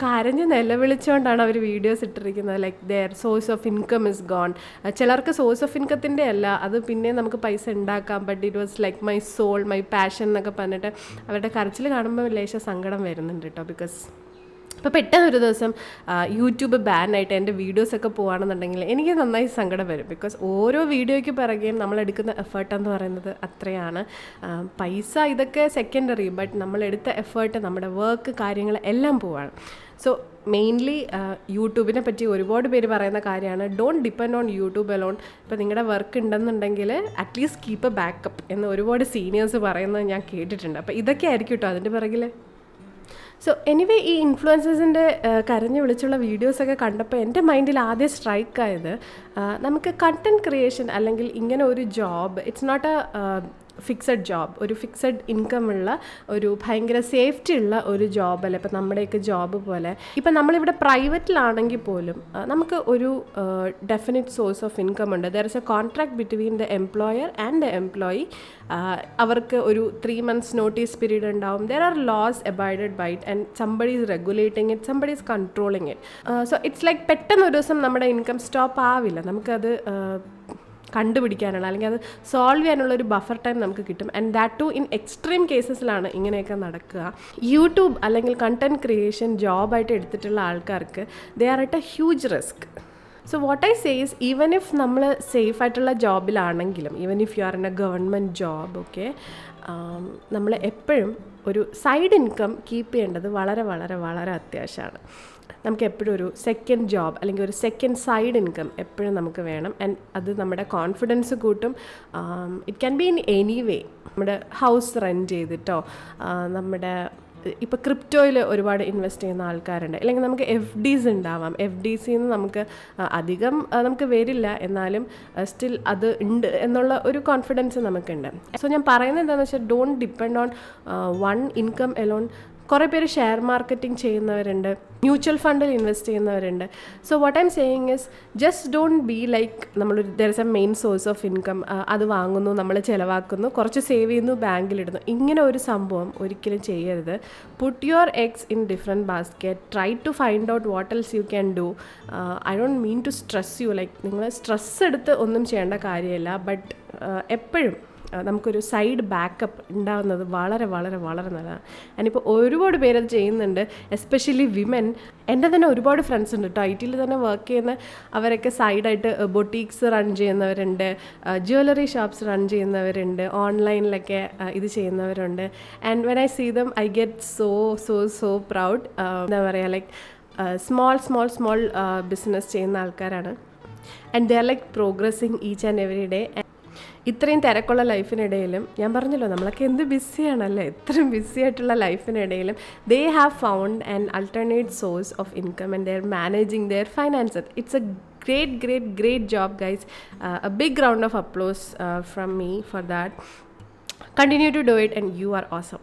കരഞ്ഞ് നിലവിളിച്ചുകൊണ്ടാണ് അവർ വീഡിയോസ് ഇട്ടിരിക്കുന്നത്. Like their source of income is gone ചിലർക്ക് സോഴ്സ് ഓഫ് ഇൻകത്തിന്റെ അല്ല. അത് പിന്നെ നമുക്ക് പൈസ ഉണ്ടാക്കാം. But it was like my soul my passion എന്നൊക്കെ പറഞ്ഞിട്ട് അവരുടെ കരച്ചിൽ കാണുമ്പോൾ ലേശ സങ്കടം വരുന്നുണ്ട് കേട്ടോ ബിക്കോസ് അപ്പോൾ പെട്ടെന്ന് ഒരു ദിവസം യൂട്യൂബ് ബാനായിട്ട് എന്റെ വീഡിയോസൊക്കെ പോകുകയാണെന്നുണ്ടെങ്കിൽ എനിക്ക് നന്നായി സങ്കടം വരും. ബിക്കോസ് ഓരോ വീഡിയോയ്ക്ക് പിറകെയും നമ്മൾ എടുക്കുന്ന എഫേർട്ട് എന്ന് പറയുന്നത് അത്രയാണ്. പൈസ ഇതൊക്കെ സെക്കൻഡറി ബട്ട് നമ്മളെടുത്ത എഫേർട്ട് നമ്മുടെ വർക്ക് കാര്യങ്ങൾ എല്ലാം പോവാണ്. സോ മെയിൻലി യൂട്യൂബിനെ പറ്റി ഒരുപാട് പേര് പറയുന്ന കാര്യമാണ് don't depend on YouTube alone ഇപ്പോൾ നിങ്ങളുടെ വർക്ക് ഉണ്ടെന്നുണ്ടെങ്കിൽ അറ്റ്ലീസ്റ്റ് കീപ്പ് എ ബാക്കപ്പ് എന്ന് ഒരുപാട് സീനിയേഴ്സ് പറയുന്നത് ഞാൻ കേട്ടിട്ടുണ്ട്. അപ്പോൾ ഇതൊക്കെ ആയിരിക്കും കേട്ടോ അതിന്റെ പിറകിൽ സോ എനിവേ ഈ ഇൻഫ്ലുവൻസേഴ്സിന്റെ കരഞ്ഞു വിളിച്ചുള്ള വീഡിയോസൊക്കെ കണ്ടപ്പോൾ എന്റെ മൈൻഡിൽ ആദ്യം സ്ട്രൈക്ക് ആയത് നമുക്ക് കണ്ടന്റ് ക്രിയേഷൻ അല്ലെങ്കിൽ ഇങ്ങനെ ഒരു job it's not a fixed job ഒരു ഫിക്സഡ് ഇൻകം ഉള്ള ഒരു ഭയങ്കര സേഫ്റ്റി ഉള്ള ഒരു ജോബ് അല്ല? ഇപ്പം നമ്മുടെയൊക്കെ ജോബ് പോലെ. ഇപ്പം നമ്മളിവിടെ പ്രൈവറ്റിലാണെങ്കിൽ പോലും നമുക്ക് ഒരു ഡെഫിനറ്റ് സോഴ്സ് ഓഫ് ഇൻകം ഉണ്ട്. There is a contract between the employer and the employee അവർക്ക് ഒരു ത്രീ മന്ത്സ് നോട്ടീസ് പീരീഡ് ഉണ്ടാവും. There are laws abided by it and somebody is regulating it somebody is controlling it so it's like പെട്ടെന്ന് ഒരു ദിവസം നമ്മുടെ income stop ആവില്ല. നമുക്കത് കണ്ടുപിടിക്കാനുള്ള അല്ലെങ്കിൽ അത് സോൾവ് ചെയ്യാനുള്ള ഒരു ബഫർ ടൈം നമുക്ക് കിട്ടും. And that too in extreme കേസസിലാണ് ഇങ്ങനെയൊക്കെ നടക്കുക. യൂട്യൂബ് അല്ലെങ്കിൽ കണ്ടന്റ് ക്രിയേഷൻ ജോബായിട്ട് എടുത്തിട്ടുള്ള ആൾക്കാർക്ക് they are at a huge risk so what I says even if നമ്മൾ സേഫ് ആയിട്ടുള്ള ജോബിലാണെങ്കിലും even if you are in a government job okay നമ്മൾ എപ്പോഴും ഒരു സൈഡ് ഇൻകം കീപ്പ് ചെയ്യേണ്ടത് വളരെ വളരെ വളരെ അത്യാവശ്യമാണ്. നമുക്ക് എപ്പോഴും ഒരു സെക്കൻഡ് ജോബ് അല്ലെങ്കിൽ ഒരു സെക്കൻഡ് സൈഡ് ഇൻകം എപ്പോഴും നമുക്ക് വേണം. ആൻഡ് അത് നമ്മുടെ കോൺഫിഡൻസ് കൂട്ടും. It can be in any way നമ്മുടെ ഹൗസ് റെന്റ് ചെയ്തിട്ടോ നമ്മുടെ ഇപ്പോൾ ക്രിപ്റ്റോയിൽ ഒരുപാട് ഇൻവെസ്റ്റ് ചെയ്യുന്ന ആൾക്കാരുണ്ട്. അല്ലെങ്കിൽ നമുക്ക് എഫ് ഡിസ് ഉണ്ടാവാം. എഫ് ഡി സിന്ന് നമുക്ക് അധികം നമുക്ക് വരില്ല. എന്നാലും സ്റ്റിൽ അത് ഉണ്ട് എന്നുള്ള ഒരു കോൺഫിഡൻസ് നമുക്കുണ്ട്. സോ ഞാൻ പറയുന്നത് എന്താണെന്ന് വെച്ചാൽ don't depend on one income alone കുറേ പേര് ഷെയർ മാർക്കറ്റിംഗ് ചെയ്യുന്നവരുണ്ട് മ്യൂച്വൽ ഫണ്ടിൽ ഇൻവെസ്റ്റ് ചെയ്യുന്നവരുണ്ട്. So what I'm saying is just don't be like നമ്മൾ there is a main source of income അത് വാങ്ങുന്നു നമ്മൾ ചിലവാക്കുന്നു കുറച്ച് സേവ് ചെയ്യുന്നു ബാങ്കിലിടുന്നു ഇങ്ങനെ ഒരു സംഭവം ഒരിക്കലും ചെയ്യരുത്. Put your eggs in different basket try to find out what else you can do I don't mean to stress you like നിങ്ങൾ സ്ട്രെസ് എടുത്ത് ഒന്നും ചെയ്യേണ്ട കാര്യമില്ല ബട്ട് എപ്പോഴും നമുക്കൊരു സൈഡ് ബാക്കപ്പ് ഉണ്ടാകുന്നത് വളരെ വളരെ വളരെ നല്ലതാണ്. ഞാനിപ്പോൾ ഒരുപാട് പേരത് ചെയ്യുന്നുണ്ട് എസ്പെഷ്യലി വിമൻ എന്റെ തന്നെ ഒരുപാട് ഫ്രണ്ട്സ് ഉണ്ട് കേട്ടോ ഐ ടിയിൽ തന്നെ വർക്ക് ചെയ്യുന്ന അവരൊക്കെ സൈഡായിട്ട് ബൊട്ടീക്സ് റൺ ചെയ്യുന്നവരുണ്ട് ജ്വല്ലറി ഷോപ്സ് റൺ ചെയ്യുന്നവരുണ്ട് ഓൺലൈനിലൊക്കെ ഇത് ചെയ്യുന്നവരുണ്ട്. And when I see them I get so so so proud എന്താ പറയുക like small small small business ചെയ്യുന്ന ആൾക്കാരാണ്. And they are like progressing each and every day ഇത്രയും തിരക്കുള്ള ലൈഫിനിടയിലും ഞാൻ പറഞ്ഞല്ലോ നമ്മളൊക്കെ എന്ത് ബിസിയാണല്ലേ? ഇത്രയും ബിസി ആയിട്ടുള്ള ലൈഫിനിടയിലും they have found an alternate source of income and they're managing their finance it's a great great great job guys a big round of applause from me for that continue to do it and you are awesome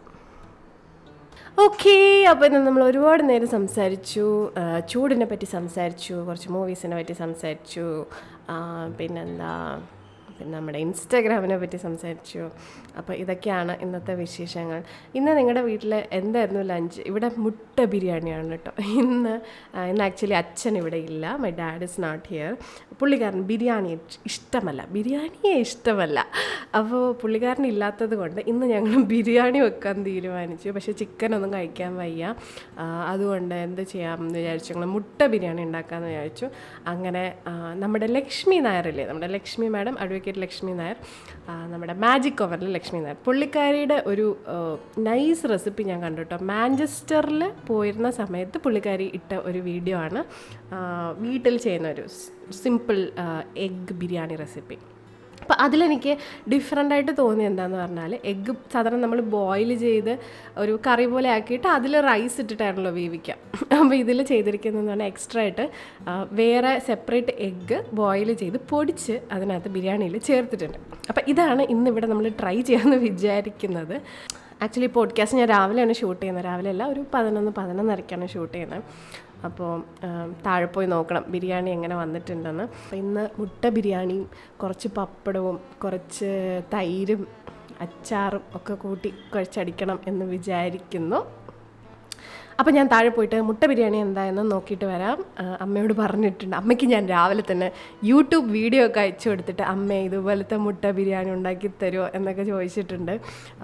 okay അപ്പോൾ ഇന്ന് നമ്മൾ ഒരുപാട് നേരം സംസാരിച്ചു. ചൂടിനെ പറ്റി സംസാരിച്ചു കുറച്ച് മൂവീസിനെ പറ്റി സംസാരിച്ചു. പിന്നെന്താ? പിന്നെ നമ്മുടെ ഇൻസ്റ്റാഗ്രാമിനെ പറ്റി സംസാരിച്ചു. അപ്പോൾ ഇതൊക്കെയാണ് ഇന്നത്തെ വിശേഷങ്ങൾ. ഇന്ന് നിങ്ങളുടെ വീട്ടിൽ എന്തായിരുന്നു ലഞ്ച്? ഇവിടെ മുട്ട ബിരിയാണിയാണ് കേട്ടോ. ഇന്ന് ഇന്ന് ആക്ച്വലി അച്ഛൻ ഇവിടെ ഇല്ല. My dad is not here പുള്ളിക്കാരൻ ബിരിയാണി ഇഷ്ടമല്ല. ബിരിയാണിയെ ഇഷ്ടമല്ല. അപ്പോൾ പുള്ളിക്കാരൻ ഇല്ലാത്തത് കൊണ്ട് ഇന്ന് ഞങ്ങൾ ബിരിയാണി വെക്കാൻ തീരുമാനിച്ചു. പക്ഷേ ചിക്കനൊന്നും കഴിക്കാൻ വയ്യ. അതുകൊണ്ട് എന്ത് ചെയ്യാമെന്ന് വിചാരിച്ചു. ഞങ്ങൾ മുട്ട ബിരിയാണി ഉണ്ടാക്കാമെന്ന് വിചാരിച്ചു. അങ്ങനെ നമ്മുടെ ലക്ഷ്മി നായറില്ലേ നമ്മുടെ ലക്ഷ്മി മാഡം അഡ്വക്കേറ്റ് ലക്ഷ്മി നായർ നമ്മുടെ മാജിക് ഓവറിൽ ലക്ഷ്മി നായർ. പുള്ളിക്കാരിയുടെ ഒരു നൈസ് റെസിപ്പി ഞാൻ കണ്ടു കേട്ടോ മാഞ്ചസ്റ്ററിൽ പോയിരുന്ന സമയത്ത് പുള്ളിക്കാരി ഇട്ട ഒരു വീഡിയോ ആണ്. വീട്ടിൽ ചെയ്യുന്ന ഒരു സിമ്പിൾ എഗ് ബിരിയാണി റെസിപ്പി അപ്പോൾ അതിലെനിക്ക് ഡിഫറെന്റ് ആയിട്ട് തോന്നി എന്താന്ന് പറഞ്ഞാൽ എഗ്ഗ് സാധാരണ നമ്മൾ ബോയിൽ ചെയ്ത് ഒരു കറി പോലെ ആക്കിയിട്ട് അതിൽ റൈസ് ഇട്ടിട്ടാണല്ലോ വേവിക്കുക അപ്പോൾ ഇതിൽ ചെയ്തിരിക്കുന്നതെന്ന് പറഞ്ഞാൽ എക്സ്ട്രാ ആയിട്ട് വേറെ സെപ്പറേറ്റ് എഗ്ഗ് ബോയിൽ ചെയ്ത് പൊടിച്ച് അതിനകത്ത് ബിരിയാണിയിൽ ചേർത്തിട്ടുണ്ട്. അപ്പോൾ ഇതാണ് ഇന്നിവിടെ നമ്മൾ ട്രൈ ചെയ്യാമെന്ന് വിചാരിക്കുന്നത്. ആക്ച്വലി പോഡ്കാസ്റ്റ് ഞാൻ രാവിലെയാണ് ഷൂട്ട് ചെയ്യുന്നത്. രാവിലെ അല്ല ഒരു പതിനൊന്ന് പതിനൊന്നരയ്ക്കാണ് ഷൂട്ട് ചെയ്യുന്നത്. അപ്പോൾ താഴെ പോയി നോക്കണം ബിരിയാണി എങ്ങനെ വന്നിട്ടുണ്ടെന്ന്. അപ്പോൾ ഇന്ന് മുട്ട ബിരിയാണിയും കുറച്ച് പപ്പടവും കുറച്ച് തൈരും അച്ചാറും ഒക്കെ കൂട്ടി കുഴച്ചടിക്കണം എന്ന് വിചാരിക്കുന്നു. അപ്പോൾ ഞാൻ താഴെ പോയിട്ട് മുട്ട ബിരിയാണി എന്തായെന്ന് നോക്കിയിട്ട് വരാം. അമ്മയോട് പറഞ്ഞിട്ടുണ്ട്. അമ്മയ്ക്ക് ഞാൻ രാവിലെ തന്നെ യൂട്യൂബ് വീഡിയോ ഒക്കെ അയച്ചു കൊടുത്തിട്ട് അമ്മ ഇതുപോലത്തെ മുട്ട ബിരിയാണി ഉണ്ടാക്കി തരുമോ എന്നൊക്കെ ചോദിച്ചിട്ടുണ്ട്.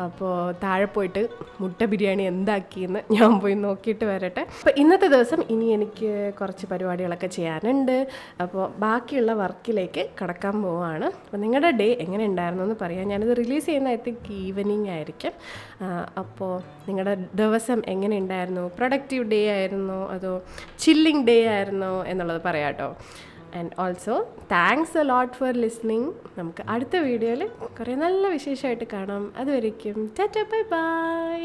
അപ്പോൾ താഴെ പോയിട്ട് മുട്ട ബിരിയാണി എന്താക്കിയെന്ന് ഞാൻ പോയി നോക്കിയിട്ട് വരട്ടെ. അപ്പോൾ ഇന്നത്തെ ദിവസം ഇനി എനിക്ക് കുറച്ച് പരിപാടികളൊക്കെ ചെയ്യാനുണ്ട്. അപ്പോൾ ബാക്കിയുള്ള വർക്കിലേക്ക് കടക്കാൻ പോവാണ്. അപ്പോൾ നിങ്ങളുടെ ഡേ എങ്ങനെ ഉണ്ടായിരുന്നു എന്ന് പറയാം. ഞാനിത് റിലീസ് ചെയ്യുന്ന ഐ തിങ്ക് ഈവനിങ് ആയിരിക്കും. അപ്പോൾ നിങ്ങളുടെ ദിവസം എങ്ങനെ ഉണ്ടായിരുന്നു? പ്രൊഡക്റ്റീവ് ഡേ ആയിരുന്നോ അതോ ചില്ലിങ് ഡേ ആയിരുന്നോ എന്നുള്ളത് പറയാം കേട്ടോ. And also thanks a lot for listening നമുക്ക് അടുത്ത വീഡിയോയിൽ കുറേ നല്ല വിശേഷമായിട്ട് കാണാം. അതുവരയ്ക്കും ടാറ്റ ബൈ ബൈ.